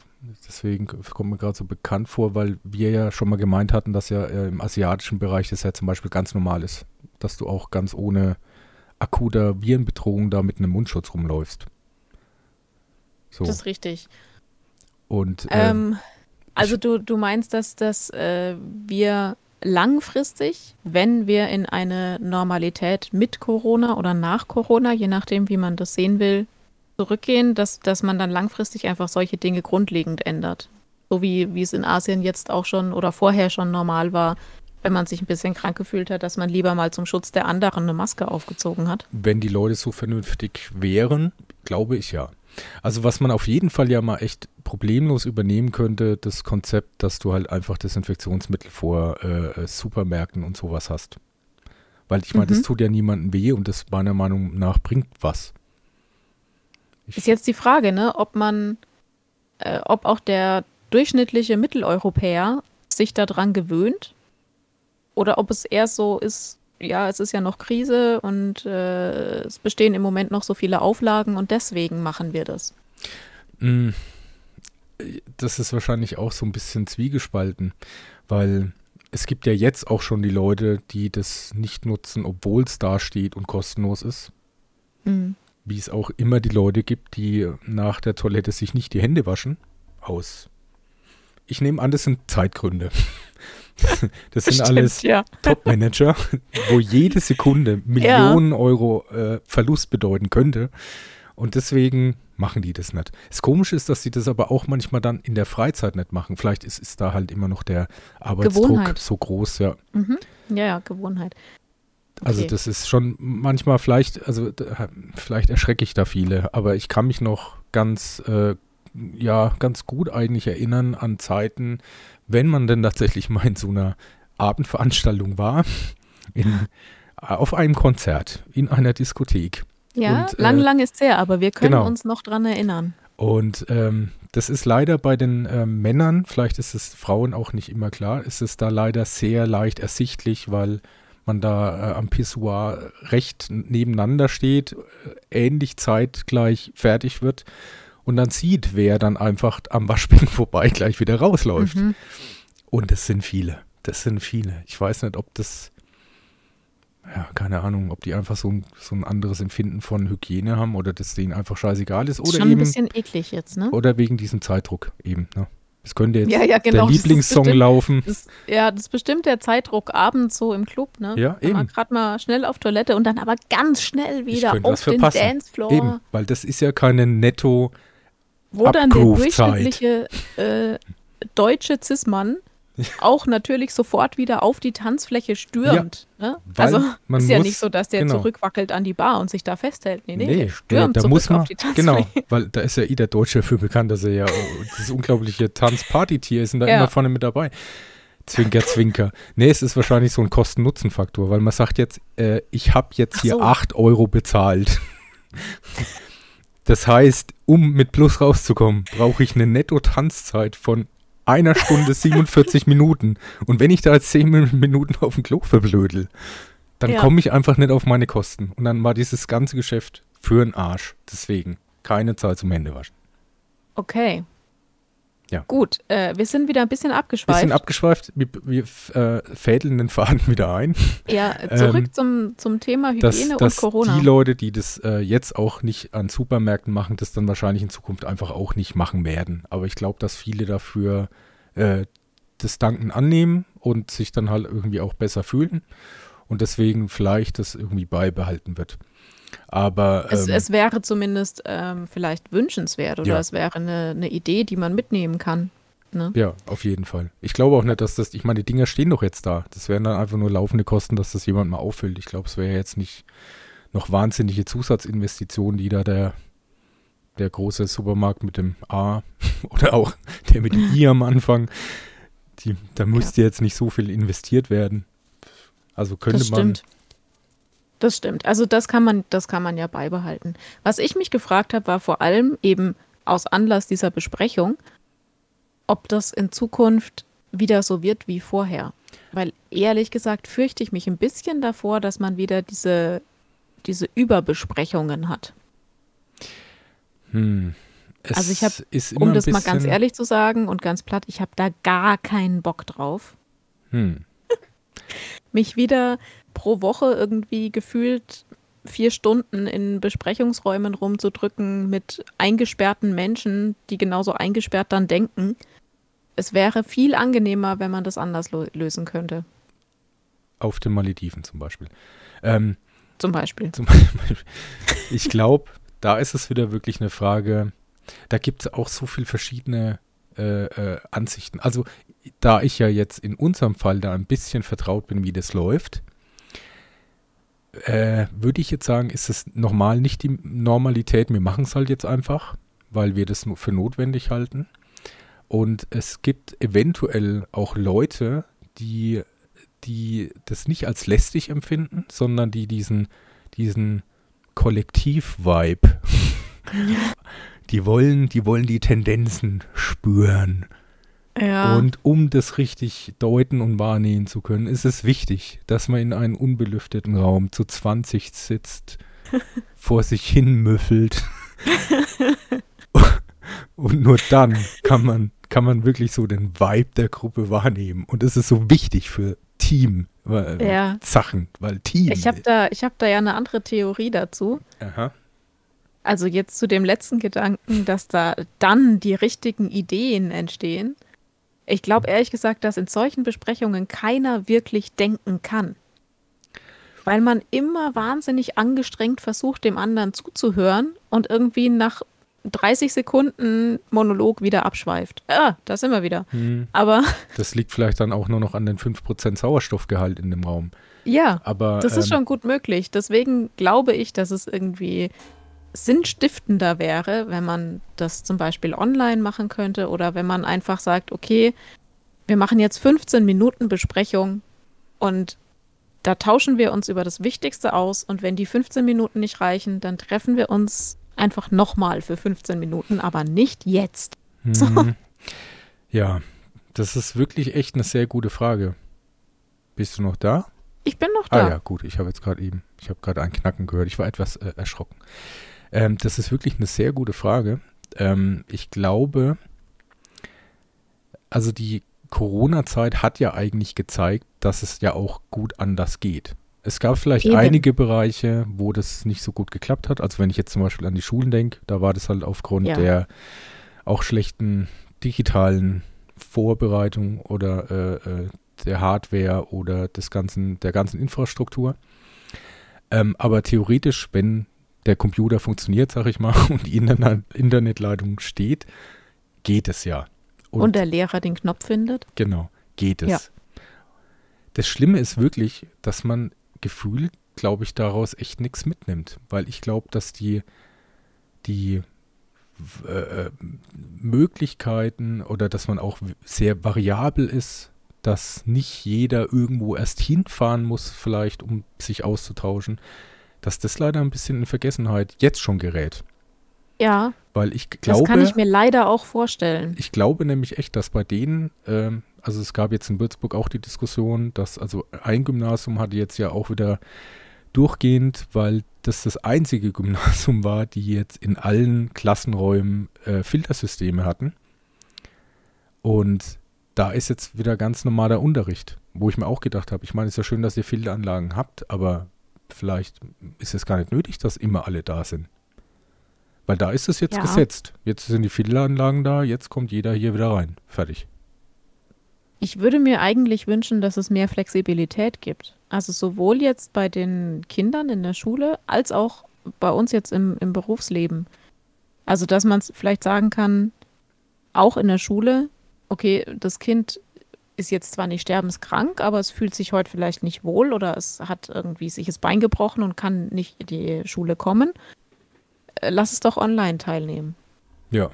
S2: Deswegen kommt mir gerade so bekannt vor, weil wir ja schon mal gemeint hatten, dass ja äh, im asiatischen Bereich das ja zum Beispiel ganz normal ist, dass du auch ganz ohne akuter Virenbedrohung da mit einem Mundschutz rumläufst.
S1: So. Das ist richtig.
S2: Und
S1: ähm, ähm, also du, du meinst, dass, dass äh, wir langfristig, wenn wir in eine Normalität mit Corona oder nach Corona, je nachdem, wie man das sehen will, zurückgehen, dass, dass man dann langfristig einfach solche Dinge grundlegend ändert. So wie, wie es in Asien jetzt auch schon oder vorher schon normal war, wenn man sich ein bisschen krank gefühlt hat, dass man lieber mal zum Schutz der anderen eine Maske aufgezogen hat?
S2: Wenn die Leute so vernünftig wären, glaube ich ja. Also was man auf jeden Fall ja mal echt problemlos übernehmen könnte, das Konzept, dass du halt einfach Desinfektionsmittel vor äh, Supermärkten und sowas hast. Weil ich meine, mhm. das tut ja niemandem weh und das meiner Meinung nach bringt was.
S1: Ich ist jetzt die Frage, ne, ob man, äh, ob auch der durchschnittliche Mitteleuropäer sich daran gewöhnt oder ob es eher so ist, ja, es ist ja noch Krise und äh, es bestehen im Moment noch so viele Auflagen und deswegen machen wir das.
S2: Mm, das ist wahrscheinlich auch so ein bisschen zwiegespalten, weil es gibt ja jetzt auch schon die Leute, die das nicht nutzen, obwohl es da steht und kostenlos ist. Mhm. Wie es auch immer die Leute gibt, die nach der Toilette sich nicht die Hände waschen. Aus ich nehme an, das sind Zeitgründe. Das sind
S1: Bestimmt,
S2: alles
S1: ja.
S2: Top-Manager, wo jede Sekunde Millionen Euro äh, Verlust bedeuten könnte. Und deswegen machen die das nicht. Das Komische ist, dass sie das aber auch manchmal dann in der Freizeit nicht machen. Vielleicht ist, ist da halt immer noch der Arbeitsdruck
S1: Gewohnheit.
S2: so groß, ja.
S1: Mhm. Ja, ja, Gewohnheit.
S2: Also
S1: Okay.
S2: das ist schon manchmal vielleicht, also vielleicht erschrecke ich da viele, aber ich kann mich noch ganz, äh, ja, ganz gut eigentlich erinnern an Zeiten, wenn man denn tatsächlich mal in so einer Abendveranstaltung war, in, auf einem Konzert, in einer Diskothek.
S1: Ja,
S2: Und, äh,
S1: lang, lang ist her, aber wir können
S2: genau.
S1: uns noch dran erinnern.
S2: Und ähm, das ist leider bei den ähm, Männern, vielleicht ist es Frauen auch nicht immer klar, ist es da leider sehr leicht ersichtlich, weil man da äh, am Pissoir recht nebeneinander steht, äh, ähnlich zeitgleich fertig wird und dann sieht, wer dann einfach am Waschbecken vorbei gleich wieder rausläuft.
S1: Mhm.
S2: Und das sind viele. Das sind viele. Ich weiß nicht, ob das, ja, keine Ahnung, ob die einfach so ein, so ein anderes Empfinden von Hygiene haben oder das denen einfach scheißegal ist.
S1: Ist
S2: Oder
S1: schon ein
S2: eben,
S1: bisschen eklig jetzt, ne?
S2: oder wegen diesem Zeitdruck eben. Ne? Es könnte jetzt
S1: Ja, ja, genau,
S2: der
S1: ist
S2: Lieblingssong
S1: bestimmt-
S2: laufen.
S1: Das, ja, das ist bestimmt der Zeitdruck abends so im Club, ne?
S2: Ja, eben.
S1: gerade mal schnell auf Toilette und dann aber ganz schnell wieder auf den. Dancefloor,
S2: Eben, weil das ist ja keine netto.
S1: Wo dann der durchschnittliche äh, deutsche Cis-Mann auch natürlich sofort wieder auf die Tanzfläche stürmt. ne?
S2: weil
S1: Also
S2: man
S1: ist ja
S2: muss-
S1: nicht so, dass der
S2: genau.
S1: zurückwackelt an die Bar und sich da festhält. Nee, nee,
S2: Nee,
S1: stürmt
S2: da muss man,
S1: auf die Tanzfläche.
S2: genau, weil da ist ja eh der Deutsche dafür bekannt, dass er ja oh, dieses unglaubliche Tanzpartytier ist und da
S1: Ja.
S2: immer vorne mit dabei. Zwinker, zwinker. Nee, es ist wahrscheinlich so ein Kosten-Nutzen-Faktor, weil man sagt jetzt, äh, ich habe jetzt
S1: Ach
S2: hier
S1: so.
S2: 8 Euro bezahlt. Das heißt, um mit Plus rauszukommen, brauche ich eine Netto-Tanzzeit von einer Stunde 47 Minuten. Und wenn ich da jetzt 10 Min- Minuten auf dem Klo verblödel, dann
S1: Ja.
S2: komme ich einfach nicht auf meine Kosten. Und dann war dieses ganze Geschäft für den Arsch. Deswegen keine Zeit zum Händewaschen.
S1: Okay.
S2: Ja.
S1: Gut, äh, wir sind wieder ein bisschen abgeschweift.
S2: Bisschen abgeschweift, wir, wir äh, fädeln den Faden wieder ein.
S1: ja, zurück
S2: Ähm,
S1: zum, zum Thema
S2: dass,
S1: Hygiene
S2: dass
S1: und Corona.
S2: die Leute, die das äh, jetzt auch nicht an Supermärkten machen, das dann wahrscheinlich in Zukunft einfach auch nicht machen werden. Aber ich glaube, dass viele dafür äh, das Danken annehmen und sich dann halt irgendwie auch besser fühlen und deswegen vielleicht das irgendwie beibehalten wird. Aber
S1: Es,
S2: ähm,
S1: es wäre zumindest ähm, vielleicht wünschenswert oder
S2: Ja.
S1: es wäre eine, eine Idee, die man mitnehmen kann. Ne?
S2: ja, auf jeden Fall. Ich glaube auch nicht, dass das, ich meine, die Dinger stehen doch jetzt da. Das wären dann einfach nur laufende Kosten, dass das jemand mal auffüllt. Ich glaube, es wäre jetzt nicht noch wahnsinnige Zusatzinvestitionen, die da der, der große Supermarkt mit dem A oder auch der mit dem I am Anfang, die, da müsste jetzt nicht so viel investiert werden. Also könnte man.
S1: Das stimmt. Also das kann man, das kann man ja beibehalten. Was ich mich gefragt habe, war vor allem eben aus Anlass dieser Besprechung, ob das in Zukunft wieder so wird wie vorher. Weil ehrlich gesagt fürchte ich mich ein bisschen davor, dass man wieder diese, diese Überbesprechungen hat.
S2: Hm, es
S1: Also ich hab,
S2: ist immer
S1: Um das mal ganz ehrlich zu sagen und ganz platt, ich habe da gar keinen Bock drauf.
S2: Hm,
S1: mich wieder pro Woche irgendwie gefühlt vier Stunden in Besprechungsräumen rumzudrücken mit eingesperrten Menschen, die genauso eingesperrt dann denken. Es wäre viel angenehmer, wenn man das anders lösen könnte.
S2: auf den Malediven zum Beispiel. Ähm,
S1: Zum Beispiel.
S2: Zum Beispiel. Ich glaube, da ist es wieder wirklich eine Frage, da gibt es auch so viel verschiedene äh, äh, Ansichten. Also, da ich ja jetzt in unserem Fall da ein bisschen vertraut bin, wie das läuft, äh, würde ich jetzt sagen, ist es normal nicht die Normalität. Wir machen es halt jetzt einfach, weil wir das für notwendig halten. Und es gibt eventuell auch Leute, die, die das nicht als lästig empfinden, sondern die diesen, diesen Kollektiv-Vibe, die wollen, die wollen die Tendenzen spüren.
S1: Ja.
S2: Und um das richtig deuten und wahrnehmen zu können, ist es wichtig, dass man in einem unbelüfteten Raum zu 20 sitzt, vor sich hin müffelt. und nur dann kann man, kann man wirklich so den Vibe der Gruppe wahrnehmen. Und das ist so wichtig für Team. Äh,
S1: Ja.
S2: Sachen, weil Team.
S1: ich habe da, ich hab da ja eine andere Theorie dazu.
S2: Aha.
S1: Also jetzt zu dem letzten Gedanken, dass da dann die richtigen Ideen entstehen. Ich glaube ehrlich gesagt, dass in solchen Besprechungen keiner wirklich denken kann. Weil man immer wahnsinnig angestrengt versucht, dem anderen zuzuhören und irgendwie nach 30 Sekunden Monolog wieder abschweift. Ah, da sind wir wieder. Hm. Aber.
S2: Das liegt vielleicht dann auch nur noch an den 5% Sauerstoffgehalt in dem Raum.
S1: Ja, aber, das ist ähm, schon gut möglich. Deswegen glaube ich, dass es irgendwie sinnstiftender wäre, wenn man das zum Beispiel online machen könnte oder wenn man einfach sagt, okay, wir machen jetzt 15 Minuten Besprechung und da tauschen wir uns über das Wichtigste aus und wenn die 15 Minuten nicht reichen, dann treffen wir uns einfach nochmal für 15 Minuten, aber nicht jetzt.
S2: Mhm. So. Ja, das ist wirklich echt eine sehr gute Frage. Bist du noch da?
S1: Ich bin noch da.
S2: Ah ja, gut, ich habe jetzt gerade eben, ich habe gerade ein Knacken gehört. Ich war etwas äh, erschrocken. Ähm, das ist wirklich eine sehr gute Frage. Ähm, ich glaube, also die Corona-Zeit hat ja eigentlich gezeigt, dass es ja auch gut anders geht. Es gab vielleicht Eben. einige Bereiche, wo das nicht so gut geklappt hat. Also wenn ich jetzt zum Beispiel an die Schulen denke, da war das halt aufgrund ja. der auch schlechten digitalen Vorbereitung oder äh, äh, der Hardware oder des ganzen, der ganzen Infrastruktur. Ähm, aber theoretisch, wenn der Computer funktioniert, sag ich mal, und die Internet Internetleitung steht, geht es ja.
S1: Und, und, der Lehrer den Knopf findet?
S2: Genau, geht es. Ja. Das Schlimme ist wirklich, dass man gefühlt, glaube ich, daraus echt nichts mitnimmt, weil ich glaube, dass die, die äh, Möglichkeiten oder dass man auch sehr variabel ist, dass nicht jeder irgendwo erst hinfahren muss, vielleicht, um sich auszutauschen, dass das leider ein bisschen in Vergessenheit jetzt schon gerät.
S1: Ja.
S2: Weil ich glaube.
S1: Das kann ich mir leider auch vorstellen.
S2: Ich glaube nämlich echt, dass bei denen, ähm, also es gab jetzt in Würzburg auch die Diskussion, dass, also ein Gymnasium hatte jetzt ja auch wieder durchgehend, weil das das einzige Gymnasium war, die jetzt in allen Klassenräumen äh, Filtersysteme hatten. Und da ist jetzt wieder ganz normaler Unterricht, wo ich mir auch gedacht habe, ich meine, es ist ja schön, dass ihr Filteranlagen habt, aber vielleicht ist es gar nicht nötig, dass immer alle da sind. Weil da ist es jetzt ja. gesetzt. Jetzt sind die Filteranlagen da, jetzt kommt jeder hier wieder rein. Fertig.
S1: Ich würde mir eigentlich wünschen, dass es mehr Flexibilität gibt. Also sowohl jetzt bei den Kindern in der Schule als auch bei uns jetzt im, im Berufsleben. Also dass man es vielleicht sagen kann, auch in der Schule, okay, das Kind ist jetzt zwar nicht sterbenskrank, aber es fühlt sich heute vielleicht nicht wohl oder es hat irgendwie sich das Bein gebrochen und kann nicht in die Schule kommen. Äh, lass es doch online teilnehmen.
S2: Ja.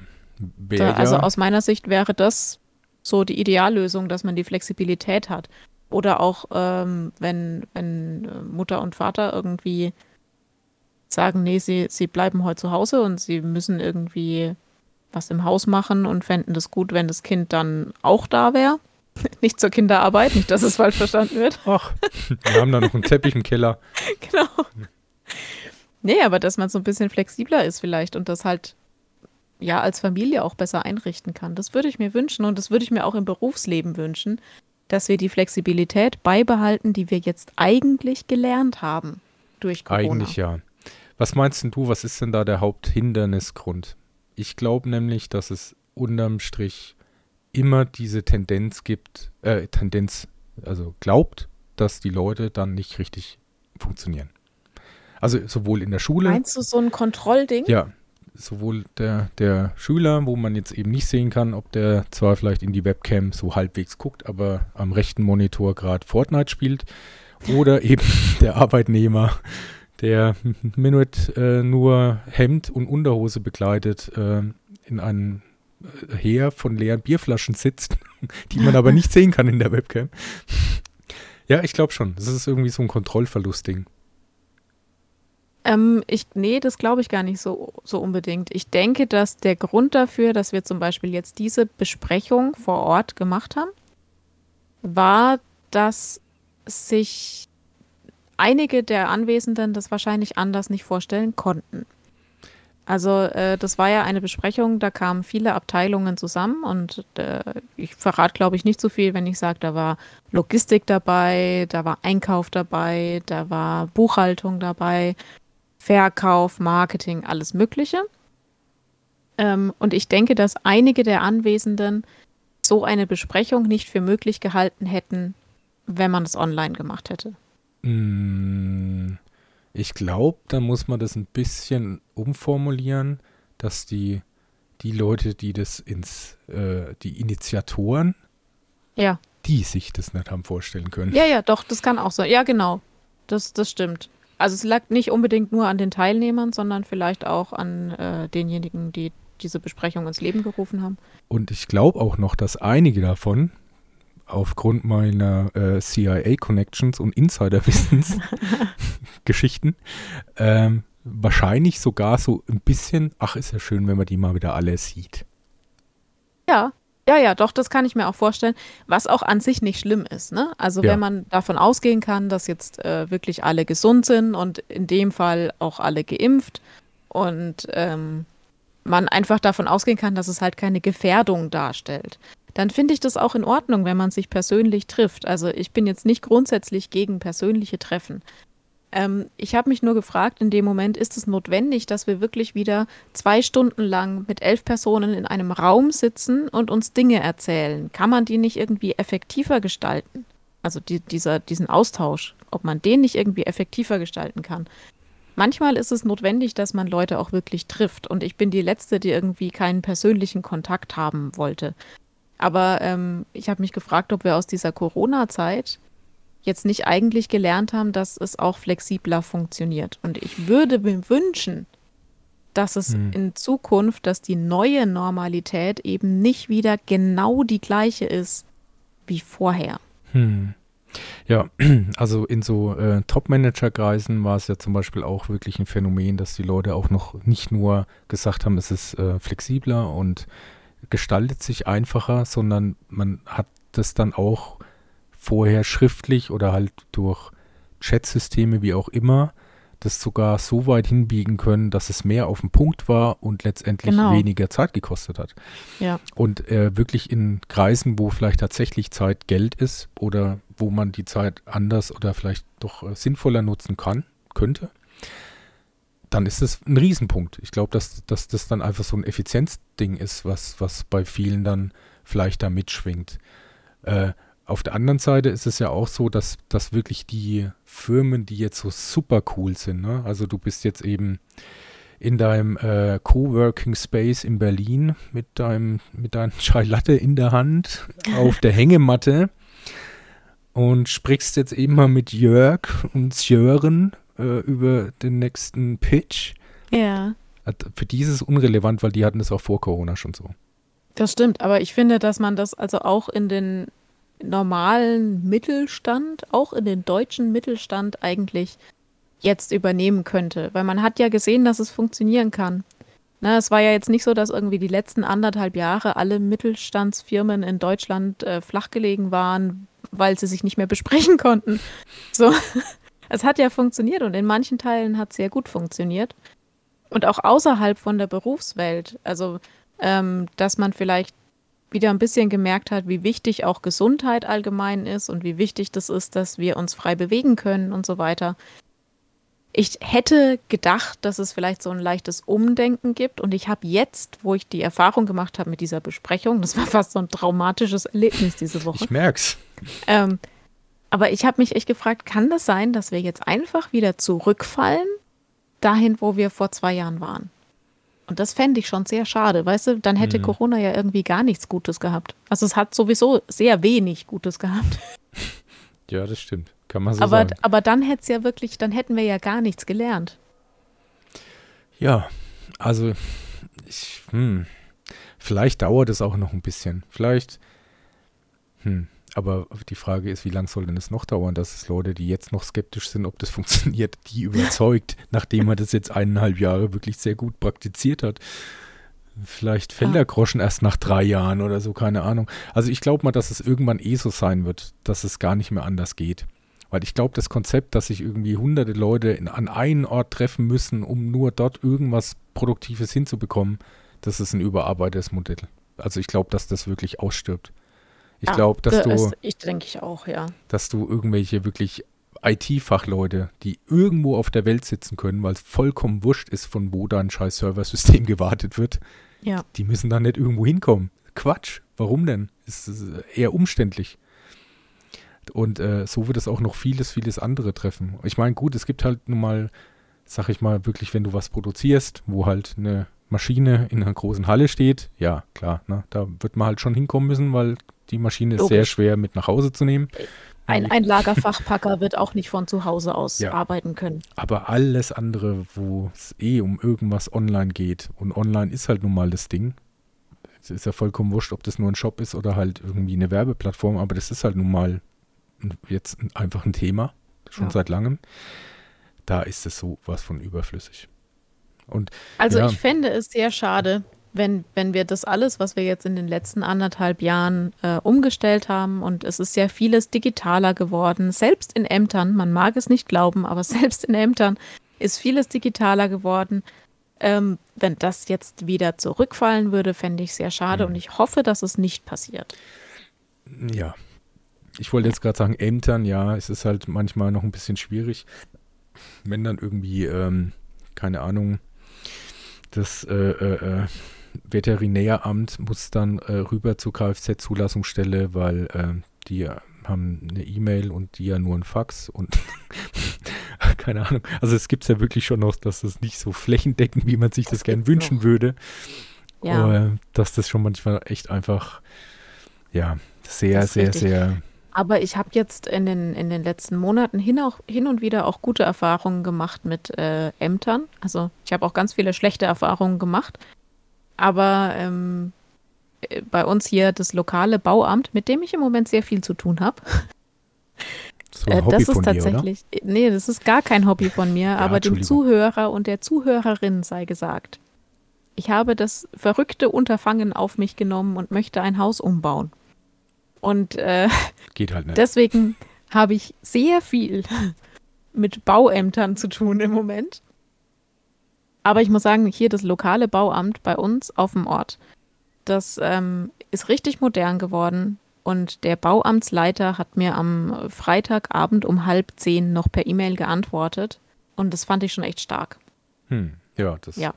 S1: Da, also aus meiner Sicht wäre das so die Ideallösung, dass man die Flexibilität hat. Oder auch, ähm, wenn, wenn äh, Mutter und Vater irgendwie sagen, nee, sie, sie bleiben heute zu Hause und sie müssen irgendwie was im Haus machen und fänden das gut, wenn das Kind dann auch da wäre. Nicht zur Kinderarbeit, nicht, dass es falsch verstanden wird.
S2: Ach, wir haben da noch einen Teppich im Keller.
S1: Genau. Nee, aber dass man so ein bisschen flexibler ist vielleicht und das halt ja als Familie auch besser einrichten kann. Das würde ich mir wünschen und das würde ich mir auch im Berufsleben wünschen, dass wir die Flexibilität beibehalten, die wir jetzt eigentlich gelernt haben durch Corona.
S2: Eigentlich ja. Was meinst denn du, was ist denn da der Haupthindernisgrund? Ich glaube nämlich, dass es unterm Strich immer diese Tendenz gibt, äh, Tendenz, also glaubt, dass die Leute dann nicht richtig funktionieren. Also sowohl in der Schule.
S1: Meinst du so ein Kontrollding?
S2: Ja, sowohl der, der Schüler, wo man jetzt eben nicht sehen kann, ob der zwar vielleicht in die Webcam so halbwegs guckt, aber am rechten Monitor gerade Fortnite spielt, oder eben der Arbeitnehmer, der mit äh, nur Hemd und Unterhose bekleidet äh, in einem Heer von leeren Bierflaschen sitzt, die man aber nicht sehen kann in der Webcam. Ja, ich glaube schon. Das ist irgendwie so ein Kontrollverlustding.
S1: Ähm, ich, nee, das glaube ich gar nicht so, so unbedingt. Ich denke, dass der Grund dafür, dass wir zum Beispiel jetzt diese Besprechung vor Ort gemacht haben, war, dass sich einige der Anwesenden das wahrscheinlich anders nicht vorstellen konnten. Also äh, das war ja eine Besprechung, da kamen viele Abteilungen zusammen und äh, ich verrate, glaube ich, nicht so viel, wenn ich sage, da war Logistik dabei, da war Einkauf dabei, da war Buchhaltung dabei, Verkauf, Marketing, alles Mögliche. Ähm, und ich denke, dass einige der Anwesenden so eine Besprechung nicht für möglich gehalten hätten, wenn man es online gemacht hätte?
S2: Mm, ich glaube, da muss man das ein bisschen umformulieren, dass die, die Leute, die das ins, äh, die Initiatoren,
S1: Ja.
S2: die sich das nicht haben vorstellen können.
S1: Ja, ja, doch, das kann auch sein. Ja, genau. Das, das stimmt. Also es lag nicht unbedingt nur an den Teilnehmern, sondern vielleicht auch an äh, denjenigen, die diese Besprechung ins Leben gerufen haben.
S2: Und ich glaube auch noch, dass einige davon aufgrund meiner äh, CIA-Connections und Insiderwissens Geschichten ähm, wahrscheinlich sogar so ein bisschen, ach, ist ja schön, wenn man die mal wieder alle sieht.
S1: Ja, ja, ja, doch, das kann ich mir auch vorstellen, was auch an sich nicht schlimm ist. Ne? Also
S2: Ja.
S1: wenn man davon ausgehen kann, dass jetzt äh, wirklich alle gesund sind und in dem Fall auch alle geimpft und ähm, man einfach davon ausgehen kann, dass es halt keine Gefährdung darstellt, dann finde ich das auch in Ordnung, wenn man sich persönlich trifft. Also ich bin jetzt nicht grundsätzlich gegen persönliche Treffen. Ähm, ich habe mich nur gefragt, in dem Moment, ist es notwendig, dass wir wirklich wieder zwei Stunden lang mit elf Personen in einem Raum sitzen und uns Dinge erzählen? Kann man die nicht irgendwie effektiver gestalten? Also die, dieser, diesen Austausch, ob man den nicht irgendwie effektiver gestalten kann. Manchmal ist es notwendig, dass man Leute auch wirklich trifft. Und ich bin die Letzte, die irgendwie keinen persönlichen Kontakt haben wollte. Aber ähm, ich habe mich gefragt, ob wir aus dieser Corona-Zeit jetzt nicht eigentlich gelernt haben, dass es auch flexibler funktioniert. Und ich würde mir wünschen, dass es
S2: Hm.
S1: in Zukunft, dass die neue Normalität eben nicht wieder genau die gleiche ist wie vorher.
S2: Hm. Ja, also in so äh, Top-Manager-Kreisen war es ja zum Beispiel auch wirklich ein Phänomen, dass die Leute auch noch nicht nur gesagt haben, es ist äh, flexibler und gestaltet sich einfacher, sondern man hat das dann auch vorher schriftlich oder halt durch Chatsysteme, wie auch immer, das sogar so weit hinbiegen können, dass es mehr auf den Punkt war und letztendlich
S1: Genau.
S2: weniger Zeit gekostet hat.
S1: Ja.
S2: Und äh, wirklich in Kreisen, wo vielleicht tatsächlich Zeit Geld ist oder wo man die Zeit anders oder vielleicht doch äh, sinnvoller nutzen kann, könnte, dann ist das ein Riesenpunkt. Ich glaube, dass, dass das dann einfach so ein Effizienzding ist, was, was bei vielen dann vielleicht da mitschwingt. Äh, auf der anderen Seite ist es ja auch so, dass, dass wirklich die Firmen, die jetzt so super cool sind, ne? also du bist jetzt eben in deinem äh, Coworking Space in Berlin mit deinem mit deinem Chai Latte in der Hand auf der Hängematte und sprichst jetzt eben mal mit Jörg und Sören äh, über den nächsten Pitch.
S1: Ja.
S2: Für die ist es unrelevant, weil die hatten das auch vor Corona schon so.
S1: Das stimmt, aber ich finde, dass man das also auch in den normalen Mittelstand, auch in den deutschen Mittelstand eigentlich jetzt übernehmen könnte. Weil man hat ja gesehen, dass es funktionieren kann. Na, es war ja jetzt nicht so, dass irgendwie die letzten anderthalb Jahre alle Mittelstandsfirmen in Deutschland äh, flachgelegen waren, weil sie sich nicht mehr besprechen konnten. So, es hat ja funktioniert und in manchen Teilen hat es sehr gut funktioniert. Und auch außerhalb von der Berufswelt. Also ähm, dass man vielleicht wieder ein bisschen gemerkt hat, wie wichtig auch Gesundheit allgemein ist und wie wichtig das ist, dass wir uns frei bewegen können und so weiter. Ich hätte gedacht, dass es vielleicht so ein leichtes Umdenken gibt und ich habe jetzt, wo ich die Erfahrung gemacht habe mit dieser Besprechung, das war fast so ein traumatisches Erlebnis diese Woche,
S2: Ich merk's.
S1: ähm, aber ich habe mich echt gefragt, kann das sein, dass wir jetzt einfach wieder zurückfallen dahin, wo wir vor zwei Jahren waren? Und das fände ich schon sehr schade, weißt du? Dann hätte
S2: Mhm.
S1: Corona ja irgendwie gar nichts Gutes gehabt. Also es hat sowieso sehr wenig Gutes gehabt.
S2: Ja, das stimmt. Kann man so
S1: aber,
S2: sagen.
S1: aber dann hätte es ja wirklich, dann hätten wir ja gar nichts gelernt.
S2: Ja, also ich, hm, vielleicht dauert es auch noch ein bisschen. Vielleicht, hm, aber die Frage ist, wie lange soll denn es noch dauern, dass es Leute, die jetzt noch skeptisch sind, ob das funktioniert, die überzeugt, nachdem man das jetzt eineinhalb Jahre wirklich sehr gut praktiziert hat. Vielleicht fällt der Groschen erst nach drei Jahren oder so, keine Ahnung. Also ich glaube mal, dass es irgendwann eh so sein wird, dass es gar nicht mehr anders geht. Weil ich glaube, das Konzept, dass sich irgendwie hunderte Leute in, an einen Ort treffen müssen, um nur dort irgendwas Produktives hinzubekommen, das ist ein überarbeitetes Modell. Also ich glaube, dass das wirklich ausstirbt. Ich
S1: Ja,
S2: glaube, dass
S1: das
S2: du,
S1: ich denke ich auch, ja.
S2: dass du irgendwelche wirklich IT-Fachleute, die irgendwo auf der Welt sitzen können, weil es vollkommen wurscht ist, von wo dein scheiß Serversystem gewartet wird,
S1: Ja.
S2: die müssen da nicht irgendwo hinkommen. Quatsch. Warum denn? Es ist eher umständlich. Und äh, so wird es auch noch vieles, vieles andere treffen. Ich meine, gut, es gibt halt nun mal, sag ich mal, wirklich, wenn du was produzierst, wo halt eine Maschine in einer großen Halle steht, ja, klar, ne, da wird man halt schon hinkommen müssen, weil die Maschine ist sehr schwer mit nach Hause zu nehmen.
S1: Ein, ein Lagerfachpacker wird auch nicht von zu Hause aus ja. arbeiten können.
S2: Aber alles andere, wo es eh um irgendwas online geht, und online ist halt nun mal das Ding, es ist ja vollkommen wurscht, ob das nur ein Shop ist oder halt irgendwie eine Werbeplattform, aber das ist halt nun mal jetzt einfach ein Thema, schon ja. seit langem. Da ist es so was von überflüssig. Und,
S1: also ja, ich fände es sehr schade, wenn, wenn wir das alles, was wir jetzt in den letzten anderthalb Jahren äh, umgestellt haben und es ist sehr vieles digitaler geworden, selbst in Ämtern, man mag es nicht glauben, aber selbst in Ämtern ist vieles digitaler geworden. Ähm, wenn das jetzt wieder zurückfallen würde, fände ich sehr schade mhm. und ich hoffe, dass es nicht passiert.
S2: Ja, ich wollte jetzt gerade sagen, Ämtern, ja, es ist halt manchmal noch ein bisschen schwierig, wenn dann irgendwie, ähm, keine Ahnung, das äh, äh, äh Veterinäramt muss dann äh, rüber zur Kfz-Zulassungsstelle, weil äh, die haben eine E-Mail und die ja nur ein Fax und keine Ahnung. Also es gibt es ja wirklich schon noch, dass das nicht so flächendeckend, wie man sich das, das gern wünschen noch. würde. Ja. Aber, dass das schon manchmal echt einfach, ja, sehr, sehr, richtig. sehr
S1: aber ich habe jetzt in den, in den letzten Monaten hin, auch, hin und wieder auch gute Erfahrungen gemacht mit äh, Ämtern. Also ich habe auch ganz viele schlechte Erfahrungen gemacht. Aber ähm, äh, bei uns hier das lokale Bauamt, mit dem ich im Moment sehr viel zu tun habe. So äh, das ist tatsächlich, dir, nee, das ist gar kein Hobby von mir, ja, aber dem Zuhörer und der Zuhörerin sei gesagt. Ich habe das verrückte Unterfangen auf mich genommen und möchte ein Haus umbauen. Und äh,
S2: Geht halt nicht.
S1: deswegen habe ich sehr viel mit Bauämtern zu tun im Moment. Aber ich muss sagen, hier das lokale Bauamt bei uns auf dem Ort, das ähm, ist richtig modern geworden. Und der Bauamtsleiter hat mir am Freitagabend um halb zehn noch per E-Mail geantwortet. Und das fand ich schon echt stark.
S2: Hm, ja, das,
S1: ja.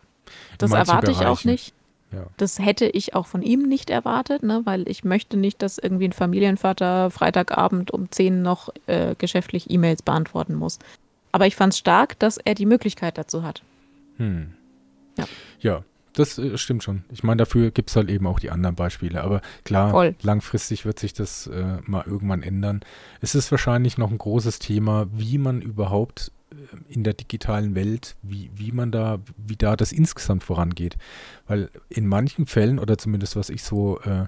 S1: das erwarte ich auch nicht. Ja. Das hätte ich auch von ihm nicht erwartet, ne, weil ich möchte nicht, dass irgendwie ein Familienvater Freitagabend um 10 noch äh, geschäftlich E-Mails beantworten muss. Aber ich fand es stark, dass er die Möglichkeit dazu hat.
S2: Hm. Ja. ja, das äh, stimmt schon. Ich meine, dafür gibt es halt eben auch die anderen Beispiele. Aber klar, Voll. langfristig wird sich das äh, mal irgendwann ändern. Es ist wahrscheinlich noch ein großes Thema, wie man überhaupt in der digitalen Welt, wie, wie man da, wie da das insgesamt vorangeht. Weil in manchen Fällen, oder zumindest was ich so äh,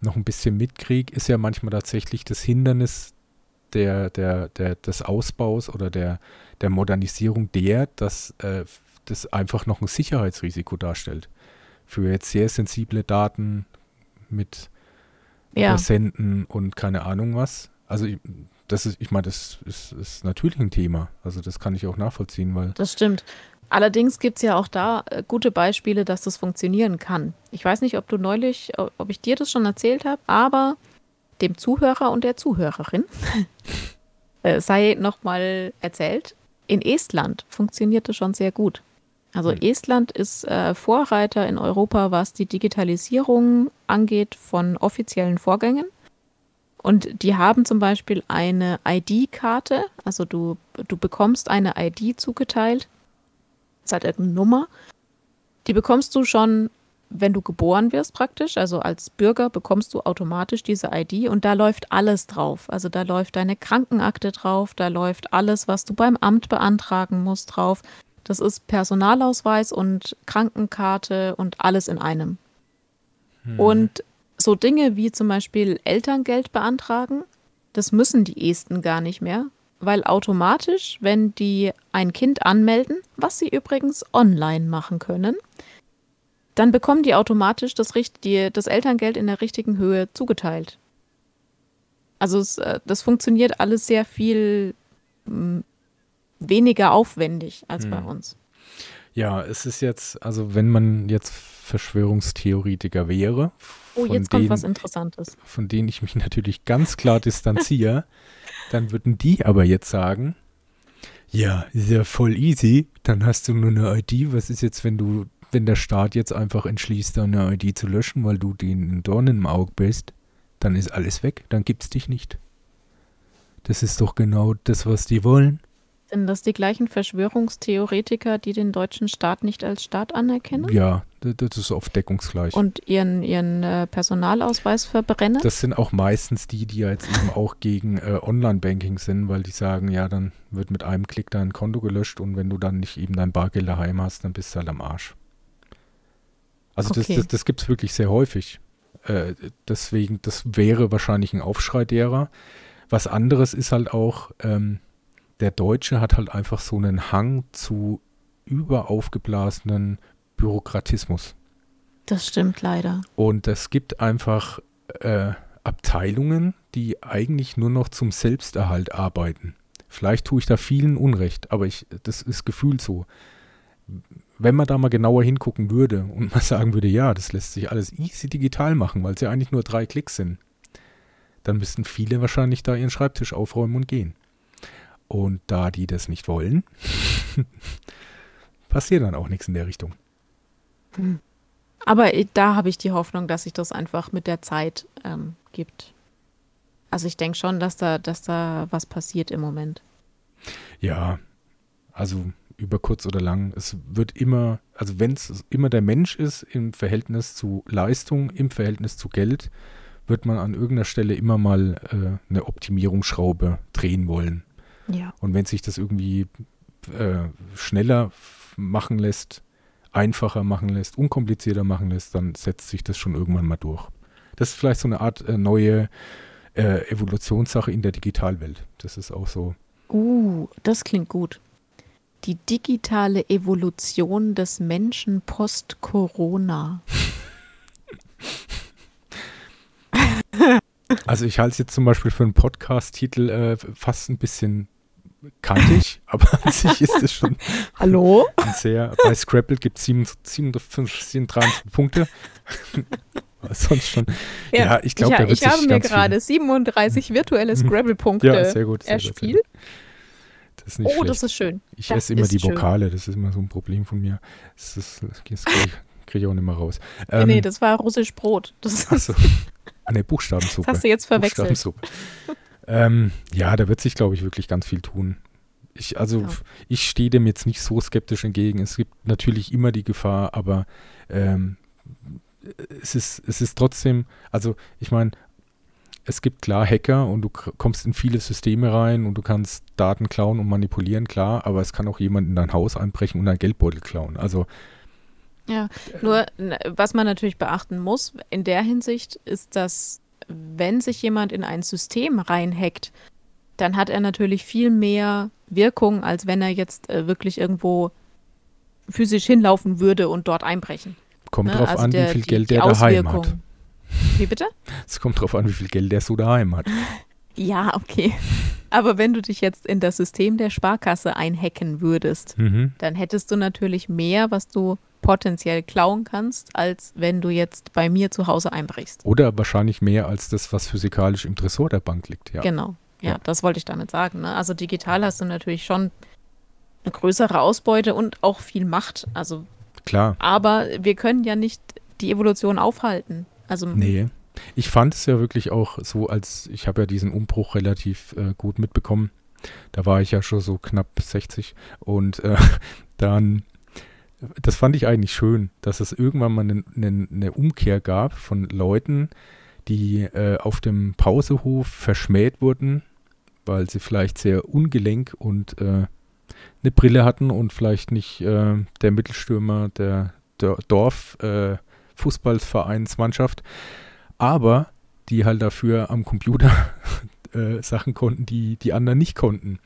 S2: noch ein bisschen mitkriege, ist ja manchmal tatsächlich das Hindernis der, der, der, des Ausbaus oder der, der Modernisierung der, dass äh, das einfach noch ein Sicherheitsrisiko darstellt. Für jetzt sehr sensible Daten mit ja. Senden und keine Ahnung was. Also das ist, ich meine, das ist, ist natürlich ein Thema. Also das kann ich auch nachvollziehen, weil.
S1: Das stimmt. Allerdings gibt es ja auch da äh, gute Beispiele, dass das funktionieren kann. Ich weiß nicht, ob du neulich, ob ich dir das schon erzählt habe, aber dem Zuhörer und der Zuhörerin äh, sei nochmal erzählt, in Estland funktioniert das schon sehr gut. Also mhm. Estland ist äh, Vorreiter in Europa, was die Digitalisierung angeht von offiziellen Vorgängen. Und die haben zum Beispiel eine ID-Karte, also du, du bekommst eine ID zugeteilt, das ist halt irgendeine Nummer. Die bekommst du schon, wenn du geboren wirst praktisch, also als Bürger bekommst du automatisch diese ID und da läuft alles drauf. Also da läuft deine Krankenakte drauf, da läuft alles, was du beim Amt beantragen musst drauf. Das ist Personalausweis und Krankenkarte und alles in einem. Hm. Und so Dinge wie zum Beispiel Elterngeld beantragen, das müssen die Esten gar nicht mehr, weil automatisch, wenn die ein Kind anmelden, was sie übrigens online machen können, dann bekommen die automatisch das, das Elterngeld in der richtigen Höhe zugeteilt. Also es, äh, das funktioniert alles sehr viel hm, weniger aufwendig als hm. bei uns.
S2: Ja, es ist jetzt, also wenn man jetzt Verschwörungstheoretiker wäre,
S1: oh, jetzt kommt was Interessantes.
S2: Von denen ich mich natürlich ganz klar distanziere, dann würden die aber jetzt sagen, ja, ist ja voll easy, dann hast du nur eine ID, was ist jetzt, wenn du wenn der Staat jetzt einfach entschließt, deine ID zu löschen, weil du den Dorn im Auge bist, dann ist alles weg, dann gibt's dich nicht. Das ist doch genau das, was die wollen.
S1: Sind das die gleichen Verschwörungstheoretiker, die den deutschen Staat nicht als Staat anerkennen?
S2: Ja, das ist oft deckungsgleich.
S1: Und ihren, ihren äh, Personalausweis verbrennen?
S2: Das sind auch meistens die, die ja jetzt eben auch gegen äh, Online-Banking sind, weil die sagen, ja, dann wird mit einem Klick dein Konto gelöscht und wenn du dann nicht eben dein Bargeld daheim hast, dann bist du halt am Arsch. Also okay. das, das, das gibt es wirklich sehr häufig. Äh, deswegen, das wäre wahrscheinlich ein Aufschrei derer. Was anderes ist halt auch, ähm, der Deutsche hat halt einfach so einen Hang zu überaufgeblasenen Bürokratismus.
S1: Das stimmt leider.
S2: Und es gibt einfach äh, Abteilungen, die eigentlich nur noch zum Selbsterhalt arbeiten. Vielleicht tue ich da vielen Unrecht, aber ich, das ist gefühlt so. Wenn man da mal genauer hingucken würde und mal sagen würde, ja, das lässt sich alles easy digital machen, weil es ja eigentlich nur drei Klicks sind, dann müssten viele wahrscheinlich da ihren Schreibtisch aufräumen und gehen. Und da die das nicht wollen, passiert dann auch nichts in der Richtung.
S1: Hm. Aber da habe ich die Hoffnung, dass sich das einfach mit der Zeit ähm, gibt. Also ich denke schon, dass da, dass da was passiert im Moment.
S2: Ja, also über kurz oder lang, es wird immer, also wenn es immer der Mensch ist im Verhältnis zu Leistung, im Verhältnis zu Geld, wird man an irgendeiner Stelle immer mal äh, eine Optimierungsschraube drehen wollen.
S1: Ja.
S2: Und wenn sich das irgendwie äh, schneller machen lässt, einfacher machen lässt, unkomplizierter machen lässt, dann setzt sich das schon irgendwann mal durch. Das ist vielleicht so eine Art äh, neue äh, Evolutionssache in der Digitalwelt. Das ist auch so.
S1: Uh, das klingt gut. Die digitale Evolution des Menschen post-Corona.
S2: Also ich halte es jetzt zum Beispiel für einen Podcast-Titel äh, fast ein bisschen kantig, aber an sich ist es schon
S1: Hallo?
S2: sehr. Bei Scrabble gibt es 37 Punkte. sonst schon. Ja, ja ich glaube, da wird
S1: Ich habe mir gerade 37 virtuelle Scrabble-Punkte ja, sehr gut, sehr erspielt.
S2: Das ist nicht oh, schlecht.
S1: das ist schön.
S2: Ich das esse immer die Vokale, das ist immer so ein Problem von mir. Das, ist, das kriege ich, krieg ich, auch nicht mehr raus.
S1: Ähm, nee, das war russisch Brot. Das
S2: Achso. Ah, ne, Buchstabensuppe.
S1: Das hast du jetzt verwechselt.
S2: Ähm, ja, da wird sich, glaube ich, wirklich ganz viel tun. Ich, also, ja. ich stehe dem jetzt nicht so skeptisch entgegen. Es gibt natürlich immer die Gefahr, aber ähm, es, ist, es ist trotzdem, also ich meine, es gibt klar Hacker und du kommst in viele Systeme rein und du kannst Daten klauen und manipulieren, klar, aber es kann auch jemand in dein Haus einbrechen und dein Geldbeutel klauen. Also
S1: ja, nur was man natürlich beachten muss in der Hinsicht ist, dass wenn sich jemand in ein System reinhackt, dann hat er natürlich viel mehr Wirkung, als wenn er jetzt äh, wirklich irgendwo physisch hinlaufen würde und dort einbrechen.
S2: Kommt ne? drauf also an, der, wie viel die, Geld der daheim hat.
S1: Wie bitte?
S2: Es kommt drauf an, wie viel Geld der so daheim hat.
S1: Ja, okay. Aber wenn du dich jetzt in das System der Sparkasse einhacken würdest, mhm. dann hättest du natürlich mehr, was du potenziell klauen kannst, als wenn du jetzt bei mir zu Hause einbrichst.
S2: Oder wahrscheinlich mehr als das, was physikalisch im Tresor der Bank liegt, ja.
S1: Genau, ja, ja. das wollte ich damit sagen. Ne? Also digital hast du natürlich schon eine größere Ausbeute und auch viel Macht. Also
S2: klar.
S1: Aber wir können ja nicht die Evolution aufhalten. Also
S2: nee. Ich fand es ja wirklich auch so, als ich habe ja diesen Umbruch relativ äh, gut mitbekommen. Da war ich ja schon so knapp 60 und äh, dann das fand ich eigentlich schön, dass es irgendwann mal eine, eine Umkehr gab von Leuten, die äh, auf dem Pausehof verschmäht wurden, weil sie vielleicht sehr ungelenk und äh, eine Brille hatten und vielleicht nicht äh, der Mittelstürmer der, der Dorf-Fußballvereinsmannschaft, äh, aber die halt dafür am Computer äh, Sachen konnten, die die anderen nicht konnten.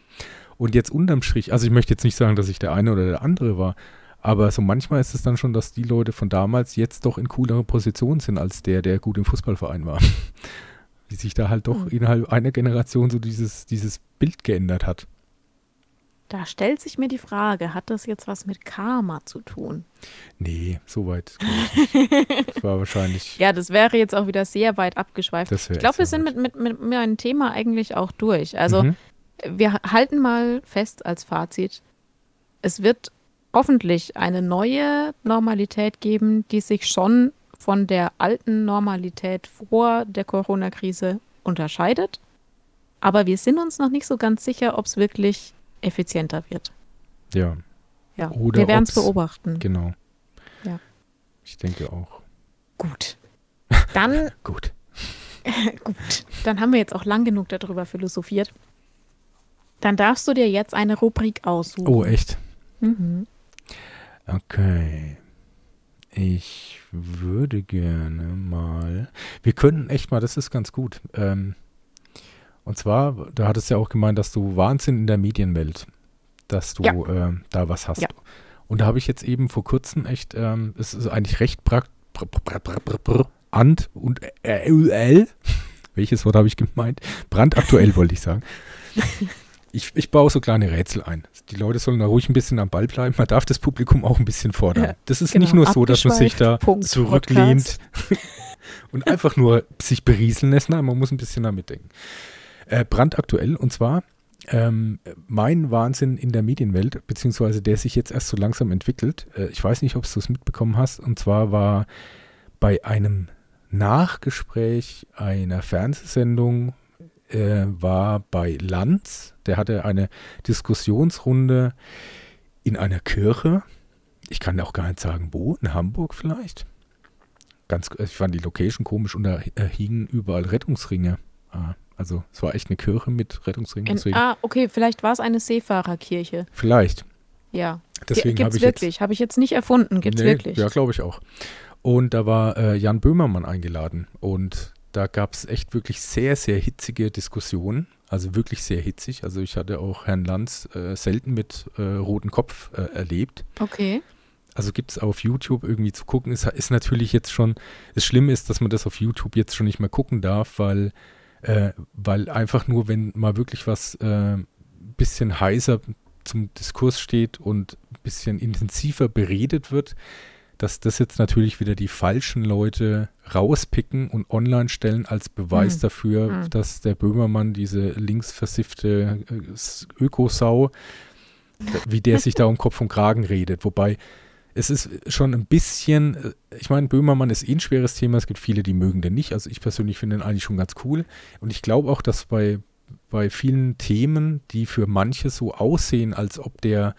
S2: Und jetzt unterm Strich, also ich möchte jetzt nicht sagen, dass ich der eine oder der andere war, aber so manchmal ist es dann schon, dass die Leute von damals jetzt doch in coolere Positionen sind als der, der gut im Fußballverein war. Wie sich da halt doch mhm. innerhalb einer Generation so dieses, dieses Bild geändert hat.
S1: Da stellt sich mir die Frage, hat das jetzt was mit Karma zu tun?
S2: Nee, soweit. das war wahrscheinlich.
S1: Ja, das wäre jetzt auch wieder sehr weit abgeschweift. Ich glaube, wir sind mit, mit, mit, mit einem Thema eigentlich auch durch. Also, mhm. wir halten mal fest als Fazit, es wird hoffentlich eine neue Normalität geben, die sich schon von der alten Normalität vor der Corona-Krise unterscheidet. Aber wir sind uns noch nicht so ganz sicher, ob es wirklich effizienter wird.
S2: Ja.
S1: Ja,
S2: Oder
S1: wir werden es beobachten.
S2: Genau.
S1: Ja.
S2: Ich denke auch.
S1: Gut. Dann,
S2: Gut.
S1: gut, dann haben wir jetzt auch lang genug darüber philosophiert. Dann darfst du dir jetzt eine Rubrik aussuchen.
S2: Oh, echt?
S1: Mhm.
S2: Okay. Ich würde gerne mal. Wir könnten echt mal, das ist ganz gut. Ähm, und zwar, da hattest du ja auch gemeint, dass du Wahnsinn in der Medienwelt, dass du
S1: Ja.
S2: ähm, da was hast.
S1: Ja.
S2: Und da habe ich jetzt eben vor kurzem echt, ähm, es ist eigentlich recht prakt, br, br, br, br, br, and und äh, welches Wort habe ich gemeint? Brandaktuell wollte ich sagen. Ich, ich baue so kleine Rätsel ein. Die Leute sollen da ruhig ein bisschen am Ball bleiben. Man darf das Publikum auch ein bisschen fordern.
S1: Ja,
S2: das ist
S1: genau.
S2: nicht nur so, dass man sich da.
S1: Punkt.
S2: zurücklehnt und einfach nur sich berieseln lässt. Nein, man muss ein bisschen damit denken. Äh, brandaktuell und zwar ähm, mein Wahnsinn in der Medienwelt, beziehungsweise der sich jetzt erst so langsam entwickelt. Äh, ich weiß nicht, ob du es mitbekommen hast. Und zwar war bei einem Nachgespräch einer Fernsehsendung äh, war bei Lanz, der hatte eine Diskussionsrunde in einer Kirche. Ich kann auch gar nicht sagen, wo, in Hamburg vielleicht. Ganz, ich fand die Location komisch und da äh, hingen überall Rettungsringe. Ah, also es war echt eine Kirche mit Rettungsringen.
S1: In, ah, okay, vielleicht war es eine Seefahrerkirche.
S2: vielleicht.
S1: Ja.
S2: Deswegen
S1: Gibt
S2: habe
S1: es
S2: ich
S1: wirklich. Habe ich jetzt nicht erfunden. Gibt es
S2: Nee,
S1: wirklich.
S2: Ja, glaube ich auch. Und da war äh, Jan Böhmermann eingeladen und da gab es echt wirklich sehr, sehr hitzige Diskussionen. Also wirklich sehr hitzig. Also ich hatte auch Herrn Lanz äh, selten mit äh, rotem Kopf äh, erlebt.
S1: Okay.
S2: Also gibt es auf YouTube irgendwie zu gucken. Ist, ist natürlich jetzt schon, das Schlimme ist, dass man das auf YouTube jetzt schon nicht mehr gucken darf, weil, äh, weil einfach nur, wenn mal wirklich was äh, bisschen heißer zum Diskurs steht und ein bisschen intensiver beredet wird, dass das jetzt natürlich wieder die falschen Leute rauspicken und online stellen als Beweis
S1: Mhm.
S2: dafür,
S1: Mhm.
S2: dass der Böhmermann, diese linksversiffte äh, Ökosau, wie der sich da um Kopf und Kragen redet. Wobei es ist schon ein bisschen, äh, ich meine, Böhmermann ist eh ein schweres Thema. Es gibt viele, die mögen den nicht. Also ich persönlich finde den eigentlich schon ganz cool. Und ich glaube auch, dass bei, bei vielen Themen, die für manche so aussehen, als ob der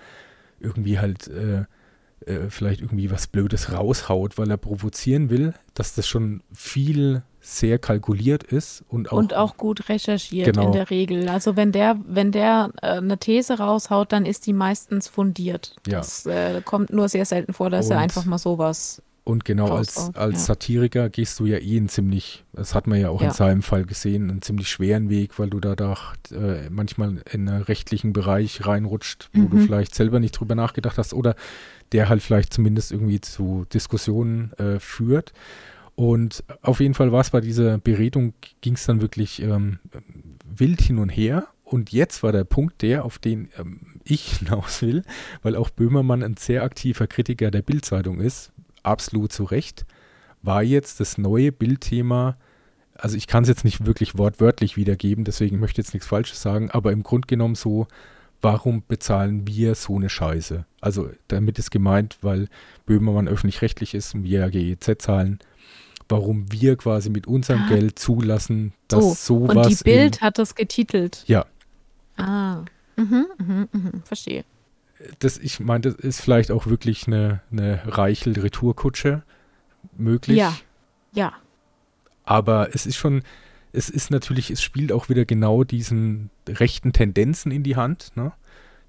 S2: irgendwie halt äh, äh, vielleicht irgendwie was Blödes raushaut, weil er provozieren will, dass das schon viel sehr kalkuliert ist und auch,
S1: und auch gut recherchiert
S2: Genau.
S1: in der Regel. Also wenn der, wenn der äh, eine These raushaut, dann ist die meistens fundiert.
S2: Ja.
S1: Das äh, kommt nur sehr selten vor, dass er
S2: Und-
S1: einfach mal sowas.
S2: Und genau als,
S1: raushaut,
S2: als
S1: ja.
S2: Satiriker gehst du ja eh einen ziemlich, das hat man ja auch
S1: Ja.
S2: in seinem Fall gesehen, einen ziemlich schweren Weg, weil du da doch, äh, manchmal in einen rechtlichen Bereich reinrutscht, wo du
S1: Mhm.
S2: vielleicht selber nicht drüber nachgedacht hast oder der halt vielleicht zumindest irgendwie zu Diskussionen äh, führt. Und auf jeden Fall war es bei dieser Beredung, ging es dann wirklich ähm, wild hin und her. Und jetzt war der Punkt der, auf den ähm, ich hinaus will, weil auch Böhmermann ein sehr aktiver Kritiker der Bildzeitung ist, absolut zu Recht, war jetzt das neue Bildthema, also ich kann es jetzt nicht wirklich wortwörtlich wiedergeben, deswegen möchte ich jetzt nichts Falsches sagen, aber im Grunde genommen so, warum bezahlen wir so eine Scheiße? Also damit ist gemeint, weil Böhmermann öffentlich-rechtlich ist und wir ja GEZ zahlen, warum wir quasi mit unserem
S1: Ah.
S2: Geld zulassen, dass
S1: So.
S2: sowas
S1: Und die Bild
S2: in,
S1: hat das getitelt.
S2: Ja.
S1: Ah. Mhm, mhm, mhm. Verstehe.
S2: das, ich meine, das ist vielleicht auch wirklich eine, eine Reichel-Retourkutsche möglich.
S1: Ja. Ja.
S2: Aber es ist schon, es ist natürlich, es spielt auch wieder genau diesen rechten Tendenzen in die Hand, ne?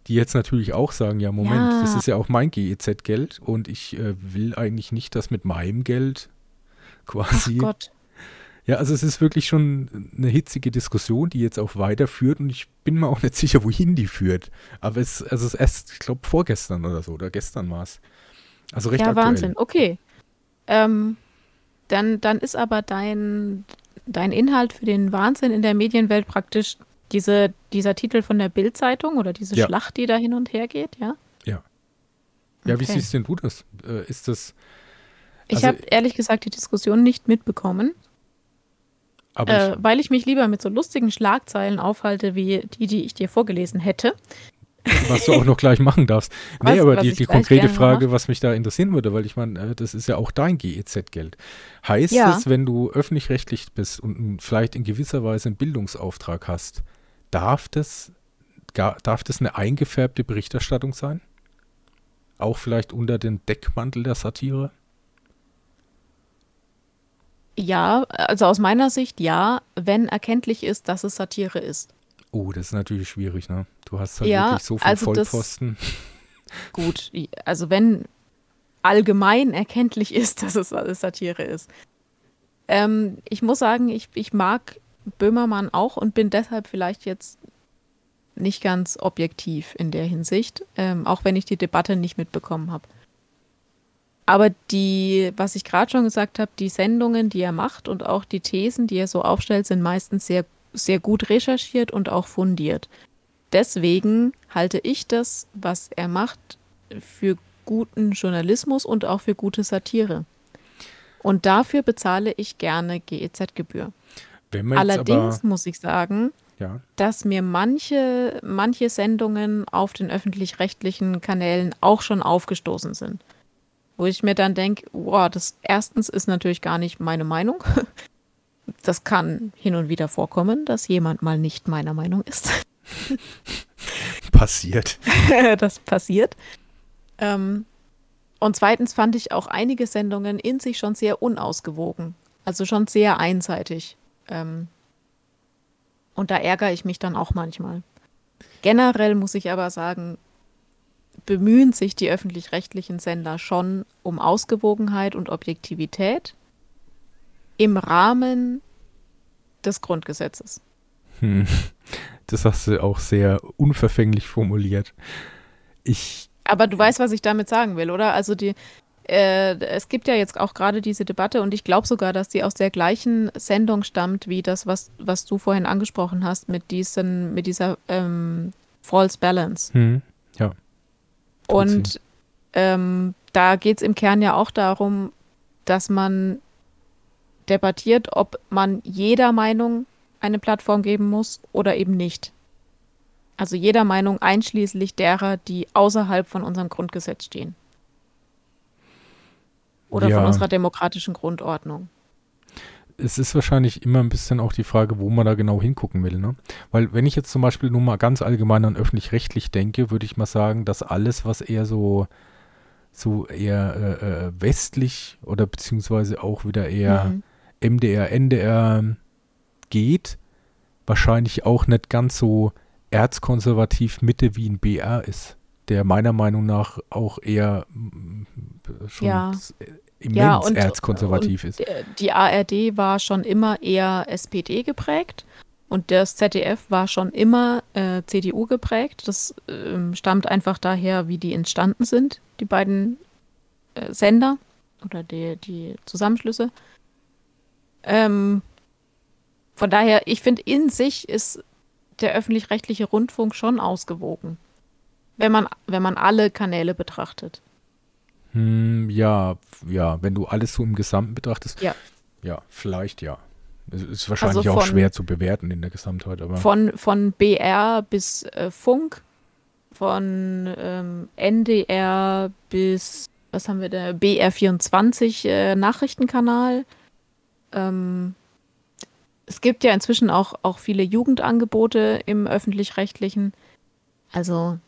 S2: die jetzt natürlich auch sagen, ja, Moment,
S1: Ja.
S2: das ist ja auch mein GEZ-Geld und ich äh, will eigentlich nicht, dass mit meinem Geld
S1: Ach
S2: quasi.
S1: Gott.
S2: Ja, also es ist wirklich schon eine hitzige Diskussion, die jetzt auch weiterführt und ich bin mir auch nicht sicher, wohin die führt. Aber es, also es ist erst, ich glaube, vorgestern oder so, oder gestern war es. Also recht
S1: Ja,
S2: aktuell.
S1: Wahnsinn. Okay. Ähm, dann, dann ist aber dein, dein Inhalt für den Wahnsinn in der Medienwelt praktisch diese, dieser Titel von der Bild-Zeitung oder diese
S2: Ja.
S1: Schlacht, die da hin und her geht, ja?
S2: Ja. Ja, wie
S1: Okay.
S2: siehst denn du das? Äh, ist das,
S1: Ich
S2: Also-
S1: habe ehrlich gesagt die Diskussion nicht mitbekommen, äh,
S2: ich,
S1: weil ich mich lieber mit so lustigen Schlagzeilen aufhalte, wie die, die ich dir vorgelesen hätte.
S2: Was du auch noch gleich machen darfst. Nee,
S1: Was-
S2: aber
S1: was
S2: die, die konkrete Frage,
S1: mach.
S2: was mich da interessieren würde, weil ich meine, äh, das ist ja auch dein GEZ-Geld. Heißt
S1: Ja.
S2: es, wenn du öffentlich-rechtlich bist und vielleicht in gewisser Weise einen Bildungsauftrag hast, darf das, darf das eine eingefärbte Berichterstattung sein? Auch vielleicht unter den Deckmantel der Satire?
S1: Ja, also aus meiner Sicht ja, wenn erkenntlich ist, dass es Satire ist.
S2: Oh, das ist natürlich schwierig, ne? Du hast halt
S1: Ja,
S2: wirklich so viel
S1: also das-
S2: Vollpfosten.
S1: Gut, also wenn allgemein erkenntlich ist, dass es alles Satire ist. Ähm, ich muss sagen, ich, ich mag Böhmermann auch und bin deshalb vielleicht jetzt nicht ganz objektiv in der Hinsicht, ähm, auch wenn ich die Debatte nicht mitbekommen habe. Aber die, was ich gerade schon gesagt habe, die Sendungen, die er macht und auch die Thesen, die er so aufstellt, sind meistens sehr, sehr gut recherchiert und auch fundiert. Deswegen halte ich das, was er macht, für guten Journalismus und auch für gute Satire. Und dafür bezahle ich gerne GEZ-Gebühr. Allerdings
S2: aber,
S1: muss ich sagen,
S2: ja,
S1: dass mir manche, manche Sendungen auf den öffentlich-rechtlichen Kanälen auch schon aufgestoßen sind. Wo ich mir dann denke, wow, das erstens ist natürlich gar nicht meine Meinung. Das kann hin und wieder vorkommen, dass jemand mal nicht meiner Meinung ist.
S2: passiert.
S1: das passiert. Ähm, und zweitens fand ich auch einige Sendungen in sich schon sehr unausgewogen. Also schon sehr einseitig. Ähm, und da ärgere ich mich dann auch manchmal. Generell muss ich aber sagen, bemühen sich die öffentlich-rechtlichen Sender schon um Ausgewogenheit und Objektivität im Rahmen des Grundgesetzes.
S2: Hm. Das hast du auch sehr unverfänglich formuliert. Ich,
S1: Aber du weißt, was ich damit sagen will, oder? Also die, äh, es gibt ja jetzt auch gerade diese Debatte und ich glaube sogar, dass die aus der gleichen Sendung stammt, wie das, was, was du vorhin angesprochen hast, mit diesen, mit dieser ähm, False Balance.
S2: hm, ja.
S1: Und ähm, da geht es im Kern ja auch darum, dass man debattiert, ob man jeder Meinung eine Plattform geben muss oder eben nicht. Also jeder Meinung einschließlich derer, die außerhalb von unserem Grundgesetz stehen. Oder
S2: Ja.
S1: von unserer demokratischen Grundordnung.
S2: es ist wahrscheinlich immer ein bisschen auch die Frage, wo man da genau hingucken will. Ne? Weil wenn ich jetzt zum Beispiel nur mal ganz allgemein an öffentlich-rechtlich denke, würde ich mal sagen, dass alles, was eher so, so eher äh, äh, westlich oder beziehungsweise auch wieder eher
S1: Mhm.
S2: MDR, NDR geht, wahrscheinlich auch nicht ganz so erzkonservativ Mitte wie ein BR ist, der meiner Meinung nach auch eher mm, schon
S1: Ja.
S2: äh, immens
S1: Ja, und-
S2: erzkonservativ ist.
S1: Der- Die ARD war schon immer eher SPD geprägt und das ZDF war schon immer äh, CDU geprägt. Das ähm, stammt einfach daher, wie die entstanden sind, die beiden äh, Sender oder die, die Zusammenschlüsse. Ähm, von daher, ich finde, in sich ist der öffentlich-rechtliche Rundfunk schon ausgewogen, wenn man, wenn man alle Kanäle betrachtet.
S2: Hm, ja, ja, wenn du alles so im Gesamten betrachtest.
S1: Ja.
S2: Ja, vielleicht ja. Es ist wahrscheinlich
S1: Also
S2: auch
S1: von-
S2: schwer zu bewerten in der Gesamtheit, aber
S1: Von, von BR bis äh, Funk, von ähm, NDR bis, was haben wir da, BR24 äh, Nachrichtenkanal. Ähm, es gibt ja inzwischen auch, auch viele Jugendangebote im öffentlich-rechtlichen. Also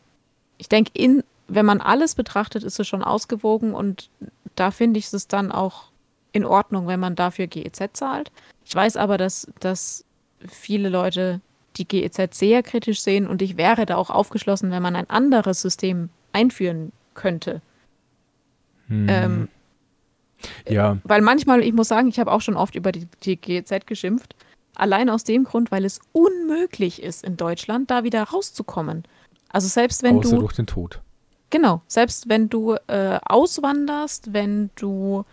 S1: ich denke, in, wenn man alles betrachtet, ist es schon ausgewogen und da finde ich es dann auch in Ordnung, wenn man dafür GEZ zahlt. Ich weiß aber, dass, dass viele Leute die GEZ sehr kritisch sehen und ich wäre da auch aufgeschlossen, wenn man ein anderes System einführen könnte.
S2: hm,
S1: Ähm,
S2: ja,
S1: weil manchmal, ich muss sagen, ich habe auch schon oft über die, die GEZ geschimpft. Allein aus dem Grund, weil es unmöglich ist, in Deutschland da wieder rauszukommen. Also selbst wenn
S2: außer
S1: du,
S2: durch den Tod.
S1: genau, selbst wenn du äh, auswanderst, wenn du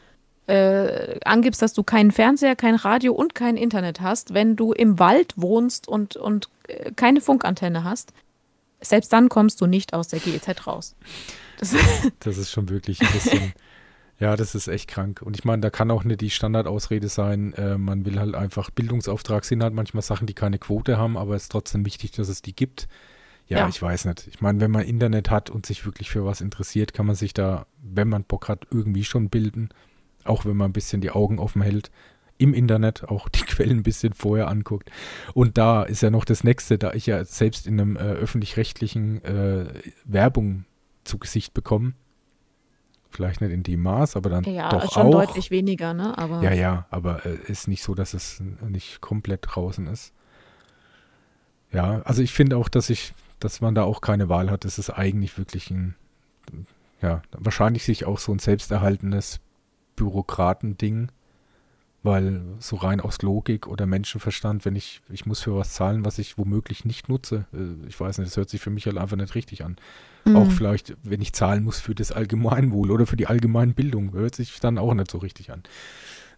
S1: äh, angibst, dass du keinen Fernseher, kein Radio und kein Internet hast, wenn du im Wald wohnst und, und äh, keine Funkantenne hast, selbst dann kommst du nicht aus der GEZ raus. Das,
S2: Das ist schon wirklich ein bisschen, ja, das ist echt krank. Und ich meine, da kann auch nicht die Standardausrede sein, äh, man will halt einfach, Bildungsauftrag sind halt manchmal Sachen, die keine Quote haben, aber es ist trotzdem wichtig, dass es die gibt. ja,
S1: Ja.
S2: ich weiß nicht. Ich meine, wenn man Internet hat und sich wirklich für was interessiert, kann man sich da, wenn man Bock hat, irgendwie schon bilden. Auch wenn man ein bisschen die Augen offen hält. Im Internet auch die Quellen ein bisschen vorher anguckt. Und da ist ja noch das Nächste, da ich ja selbst in einem äh, öffentlich-rechtlichen äh, Werbung zu Gesicht bekomme. Vielleicht nicht in dem Maß, aber dann
S1: Ja,
S2: doch
S1: schon
S2: auch.
S1: deutlich weniger, ne? Aber
S2: Ja, ja, aber äh, ist nicht so, dass es nicht komplett draußen ist. Ja, also ich finde auch, dass ich, dass man da auch keine Wahl hat. Das ist eigentlich wirklich ein, ja, wahrscheinlich sich auch so ein selbsterhaltenes Bürokratending, weil so rein aus Logik oder Menschenverstand, wenn ich, ich muss für was zahlen, was ich womöglich nicht nutze, äh, ich weiß nicht, das hört sich für mich halt einfach nicht richtig an.
S1: Mhm.
S2: Auch vielleicht, wenn ich zahlen muss für das Allgemeinwohl oder für die Allgemeinbildung, hört sich dann auch nicht so richtig an.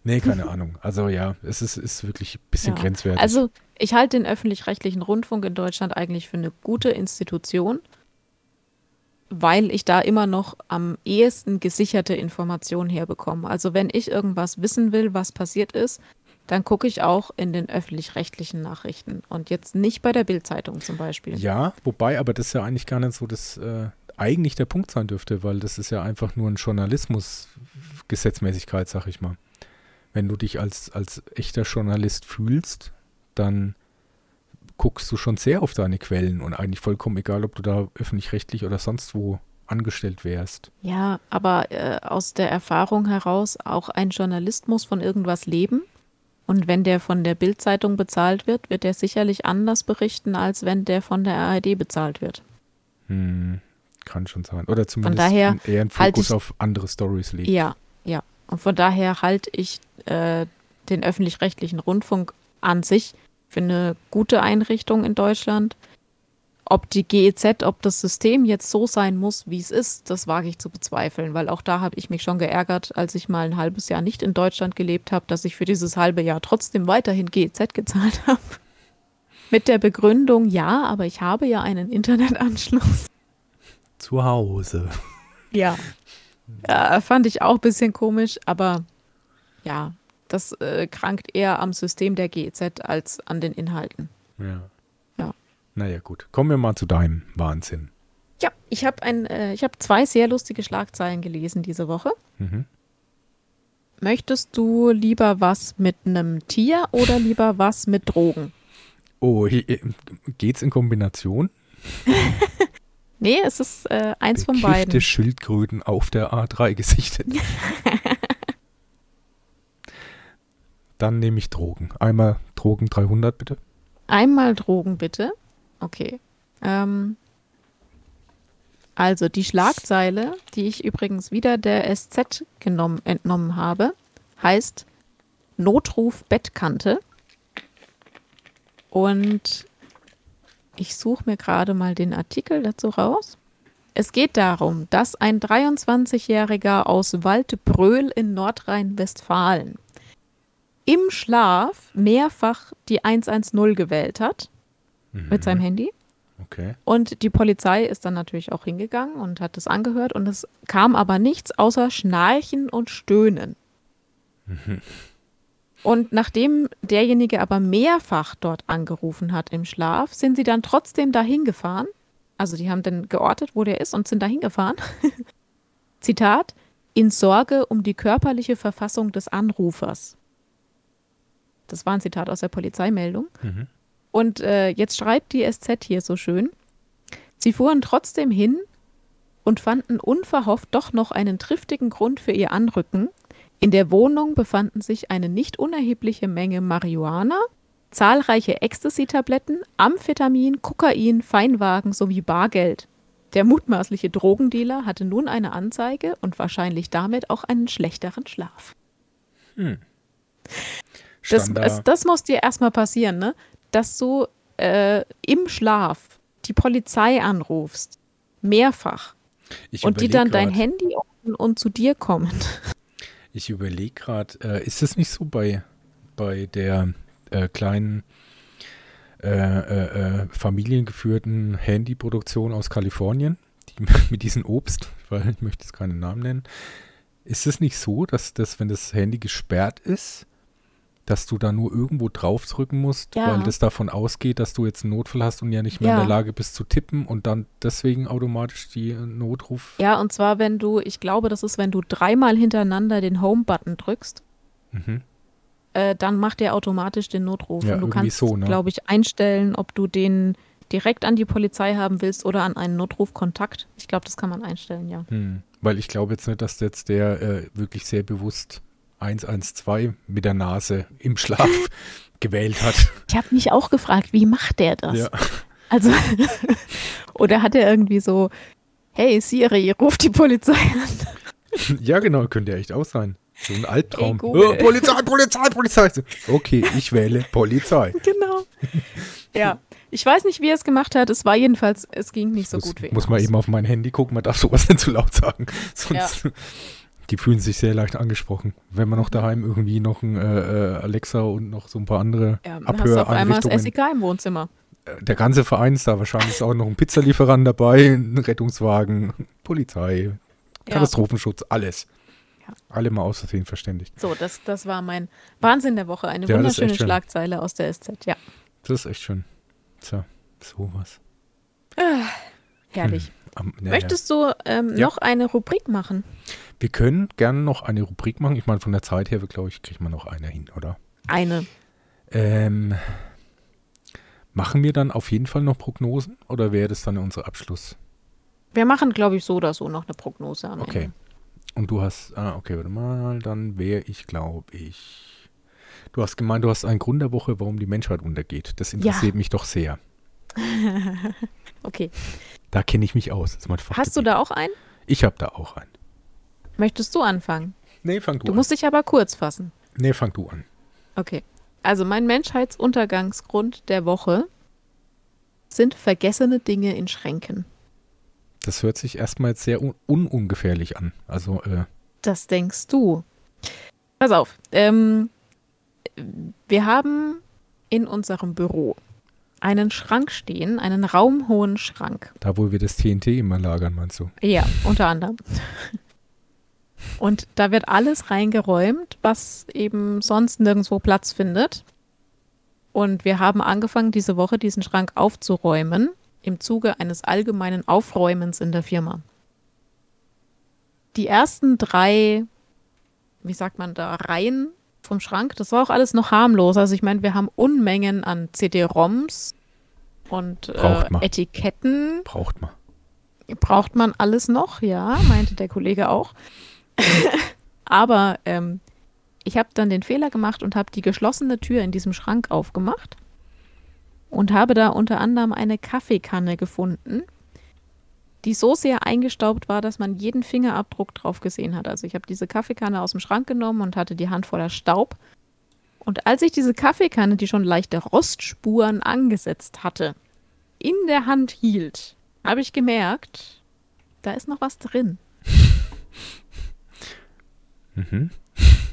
S2: Nee, keine Ahnung. Also ja, es ist, ist wirklich ein bisschen
S1: Ja.
S2: grenzwertig.
S1: Also ich halte den öffentlich-rechtlichen Rundfunk in Deutschland eigentlich für eine gute Institution, weil ich da immer noch am ehesten gesicherte Informationen herbekomme. Also wenn ich irgendwas wissen will, was passiert ist, dann gucke ich auch in den öffentlich-rechtlichen Nachrichten und jetzt nicht bei der Bildzeitung zum Beispiel.
S2: ja, wobei, aber das ja eigentlich gar nicht so das äh, eigentlich der Punkt sein dürfte, weil das ist ja einfach nur ein Journalismus, Gesetzmäßigkeit, sag ich mal. Wenn du dich als, als echter Journalist fühlst, dann guckst du schon sehr auf deine Quellen und eigentlich vollkommen egal, ob du da öffentlich-rechtlich oder sonst wo angestellt wärst.
S1: Ja, aber äh, aus der Erfahrung heraus, auch ein Journalist muss von irgendwas leben. Und wenn der von der Bildzeitung bezahlt wird, wird er sicherlich anders berichten, als wenn der von der ARD bezahlt wird.
S2: Hm, kann schon sein. Oder zumindest
S1: daher
S2: ein- eher einen
S1: halte
S2: Fokus
S1: ich-
S2: auf andere Stories legt.
S1: Ja, ja. Und von daher halte ich äh, den öffentlich-rechtlichen Rundfunk an sich für eine gute Einrichtung in Deutschland. Ob die GEZ, ob das System jetzt so sein muss, wie es ist, das wage ich zu bezweifeln, weil auch da habe ich mich schon geärgert, als ich mal ein halbes Jahr nicht in Deutschland gelebt habe, dass ich für dieses halbe Jahr trotzdem weiterhin GEZ gezahlt habe. Mit der Begründung, ja, aber ich habe ja einen Internetanschluss.
S2: Zu Hause.
S1: Ja. ja. Fand ich auch ein bisschen komisch, aber ja, das äh, krankt eher am System der GEZ als an den Inhalten.
S2: Ja.
S1: Ja.
S2: Naja, gut. Kommen wir mal zu deinem Wahnsinn.
S1: Ja, ich habe ein, äh, ich habe zwei sehr lustige Schlagzeilen gelesen diese Woche.
S2: Mhm.
S1: Möchtest du lieber was mit einem Tier oder lieber was mit Drogen?
S2: Oh, äh, geht's in Kombination?
S1: Nee, es ist äh, eins von
S2: Bekiffte
S1: beiden.
S2: Schildkröten auf der A3 gesichtet. Dann nehme ich Drogen. Einmal Drogen 300, bitte.
S1: Einmal Drogen, bitte. Okay. Ähm, also die Schlagzeile, die ich übrigens wieder der SZ genommen, entnommen habe, heißt Notruf Bettkante. Und ich suche mir gerade mal den Artikel dazu raus. Es geht darum, dass ein 23-Jähriger aus Waldbröl in Nordrhein-Westfalen im Schlaf mehrfach die 110 gewählt hat mit seinem Handy.
S2: Okay.
S1: Und die Polizei ist dann natürlich auch hingegangen und hat es angehört und es kam aber nichts außer Schnarchen und Stöhnen. Und nachdem derjenige aber mehrfach dort angerufen hat im Schlaf, sind sie dann trotzdem dahin gefahren. Also die haben dann geortet, wo der ist und sind dahin gefahren. Zitat, in Sorge um die körperliche Verfassung des Anrufers. Das war ein Zitat aus der Polizeimeldung.
S2: Mhm.
S1: Und äh, jetzt schreibt die SZ hier so schön. Sie fuhren trotzdem hin und fanden unverhofft doch noch einen triftigen Grund für ihr Anrücken. In der Wohnung befanden sich eine nicht unerhebliche Menge Marihuana, zahlreiche Ecstasy-Tabletten, Amphetamin, Kokain, Feinwagen sowie Bargeld. Der mutmaßliche Drogendealer hatte nun eine Anzeige und wahrscheinlich damit auch einen schlechteren Schlaf. Das,
S2: Stand da-
S1: es, das muss dir erstmal passieren, ne? Dass du äh, im Schlaf die Polizei anrufst. Mehrfach.
S2: ich
S1: und die dann dein
S2: grad-
S1: Handy öffnen und zu dir kommen.
S2: Ich überlege gerade, äh, ist es nicht so bei, bei der äh, kleinen äh, äh, äh, familiengeführten Handyproduktion aus Kalifornien, die mit diesem Obst, weil ich möchte jetzt keinen Namen nennen, ist es nicht so, dass das, wenn das Handy gesperrt ist, dass du da nur irgendwo draufdrücken musst,
S1: Ja.
S2: weil das davon ausgeht, dass du jetzt einen Notfall hast und ja nicht mehr in
S1: Ja.
S2: der Lage bist zu tippen und dann deswegen automatisch die äh, Notruf.
S1: Ja, und zwar, wenn du, ich glaube, das ist, wenn du dreimal hintereinander den Home-Button drückst,
S2: Mhm.
S1: äh, dann macht der automatisch den Notruf.
S2: Ja,
S1: und du kannst,
S2: so, ne?
S1: glaube ich, einstellen, ob du den direkt an die Polizei haben willst oder an einen Notrufkontakt. Ich glaube, das kann man einstellen, ja.
S2: Hm. Weil ich glaube jetzt nicht, dass jetzt der äh, wirklich sehr bewusst 112 mit der Nase im Schlaf gewählt hat.
S1: Ich habe mich auch gefragt, wie macht der das?
S2: Ja.
S1: Also, oder hat er irgendwie so, hey Siri, ruf die Polizei an.
S2: ja, genau, könnte ja echt auch sein. So ein Albtraum.
S1: Ey, Google.
S2: Oh, Polizei, Polizei, Polizei. Okay, ich wähle Polizei.
S1: Genau. Ja, ich weiß nicht, wie er es gemacht hat. Es war jedenfalls, es ging nicht so
S2: muss,
S1: gut wie
S2: Muss man eben auf mein Handy gucken, man darf sowas nicht zu laut sagen. Sonst, die fühlen sich sehr leicht angesprochen. Wenn man noch daheim irgendwie noch ein äh, äh, Alexa und noch so ein paar andere
S1: Ja, dann hast auf einmal das
S2: Abhöreinrichtungen.
S1: SEK im Wohnzimmer.
S2: Äh, Der ganze Verein ist da. Wahrscheinlich ist auch noch ein Pizzalieferant dabei, ein Rettungswagen, Polizei,
S1: Ja.
S2: Katastrophenschutz, alles.
S1: Ja.
S2: Alle mal Versehen verständigt.
S1: So, das, das war mein Wahnsinn der Woche. Eine
S2: Ja,
S1: wunderschöne
S2: schön.
S1: Schlagzeile aus der SZ. Ja,
S2: Das ist echt schön. Tja, sowas.
S1: herrlich.
S2: Am- ja,
S1: Möchtest du ähm,
S2: Ja.
S1: noch eine Rubrik machen?
S2: Ja. Wir können gerne noch eine Rubrik machen. Ich meine, von der Zeit her, glaube ich, kriegt man noch eine hin, oder?
S1: Eine.
S2: Ähm, machen wir dann auf jeden Fall noch Prognosen oder wäre das dann unser Abschluss?
S1: Wir machen, glaube ich, so oder so noch eine Prognose am
S2: Okay.
S1: Ende.
S2: Und du hast, ah, okay, warte mal, dann wäre ich, glaube ich. Du hast gemeint, du hast einen Grund der Woche, warum die Menschheit untergeht. Das interessiert mich doch sehr.
S1: Okay.
S2: Da kenne ich mich aus. Das ist mein
S1: Hast du da auch einen?
S2: Ich habe da auch einen.
S1: Möchtest du anfangen?
S2: Nee, fang du,
S1: Du
S2: an.
S1: musst dich aber kurz fassen.
S2: Nee, fang du an.
S1: Okay. Also mein Menschheitsuntergangsgrund der Woche sind vergessene Dinge in Schränken.
S2: Das hört sich erstmal sehr un unungefährlich an. Also, äh,
S1: Das denkst du. Pass auf. Ähm, wir haben in unserem Büro einen Schrank stehen, einen raumhohen Schrank.
S2: da wo wir das TNT immer lagern, meinst du?
S1: Ja, unter anderem. Und da wird alles reingeräumt, was eben sonst nirgendwo Platz findet. Und wir haben angefangen, diese Woche diesen Schrank aufzuräumen, im Zuge eines allgemeinen Aufräumens in der Firma. Die ersten drei, wie sagt man da, Reihen vom Schrank, das war auch alles noch harmlos. Also ich meine, wir haben Unmengen an CD-ROMs und äh. Etiketten
S2: Braucht man.
S1: braucht man alles noch, ja, meinte der Kollege auch. Aber ähm, ich habe dann den Fehler gemacht und habe die geschlossene Tür in diesem Schrank aufgemacht und habe da unter anderem eine Kaffeekanne gefunden, die so sehr eingestaubt war, dass man jeden Fingerabdruck drauf gesehen hat. Also ich habe diese Kaffeekanne aus dem Schrank genommen und hatte die Hand voller Staub. Und als ich diese Kaffeekanne, die schon leichte Rostspuren angesetzt hatte, in der Hand hielt, habe ich gemerkt, da ist noch was drin.
S2: Mhm.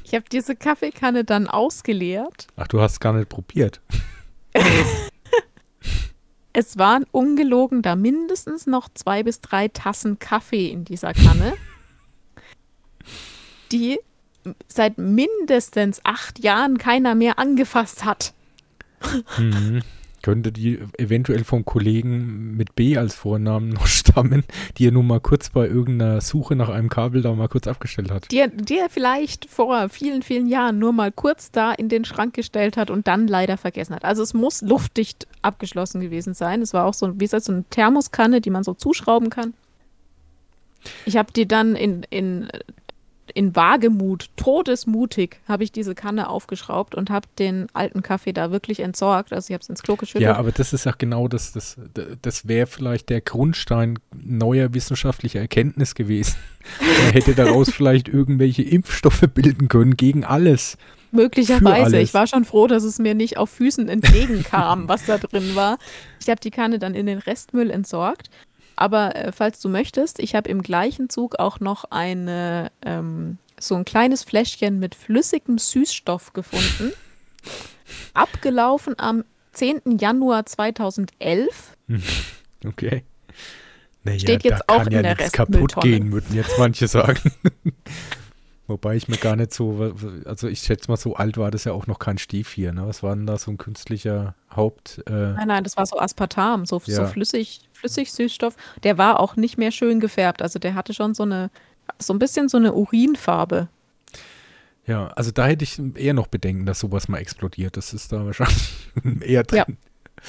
S1: Ich habe diese Kaffeekanne dann ausgeleert.
S2: Ach, du hast gar nicht probiert.
S1: Es waren ungelogen da mindestens noch zwei bis drei Tassen Kaffee in dieser Kanne, die seit mindestens acht Jahren keiner mehr angefasst hat.
S2: Mhm. Könnte die eventuell vom Kollegen mit B als Vornamen noch stammen, die er nun mal kurz bei irgendeiner Suche nach einem Kabel da mal kurz abgestellt hat.
S1: Die er, die er vielleicht vor vielen, vielen Jahren nur mal kurz da in den Schrank gestellt hat und dann leider vergessen hat. Also es muss luftdicht abgeschlossen gewesen sein. Es war auch so, wie gesagt, so eine Thermoskanne, die man so zuschrauben kann. Ich habe die dann in, in, in Wagemut, todesmutig, habe ich diese Kanne aufgeschraubt und habe den alten Kaffee da wirklich entsorgt. Also ich habe es ins Klo geschüttet.
S2: Ja, aber das ist ja genau das, das, das wäre vielleicht der Grundstein neuer wissenschaftlicher Erkenntnis gewesen. Man hätte daraus vielleicht irgendwelche Impfstoffe bilden können gegen alles.
S1: Möglicherweise. Ich war schon froh, dass es mir nicht auf Füßen entgegenkam, was da drin war. Ich habe die Kanne dann in den Restmüll entsorgt. Aber äh, falls du möchtest, ich habe im gleichen Zug auch noch eine, ähm, so ein kleines Fläschchen mit flüssigem Süßstoff gefunden. Abgelaufen am 10. Januar 2011.
S2: Okay. Naja,
S1: Steht jetzt
S2: da
S1: auch
S2: kann ja nichts kaputt gehen, würden jetzt manche sagen. Wobei ich mir gar nicht so, also ich schätze mal, so alt war das ja auch noch kein Stief hier, ne? Was war denn da so ein künstlicher Haupt?
S1: Äh nein, nein, das war so Aspartam, so, ja. so flüssig, flüssig Süßstoff. Der war auch nicht mehr schön gefärbt. Also der hatte schon so eine, so ein bisschen so eine Urinfarbe.
S2: Ja, also da hätte ich eher noch Bedenken, dass sowas mal explodiert. Das ist da wahrscheinlich eher drin. Ja.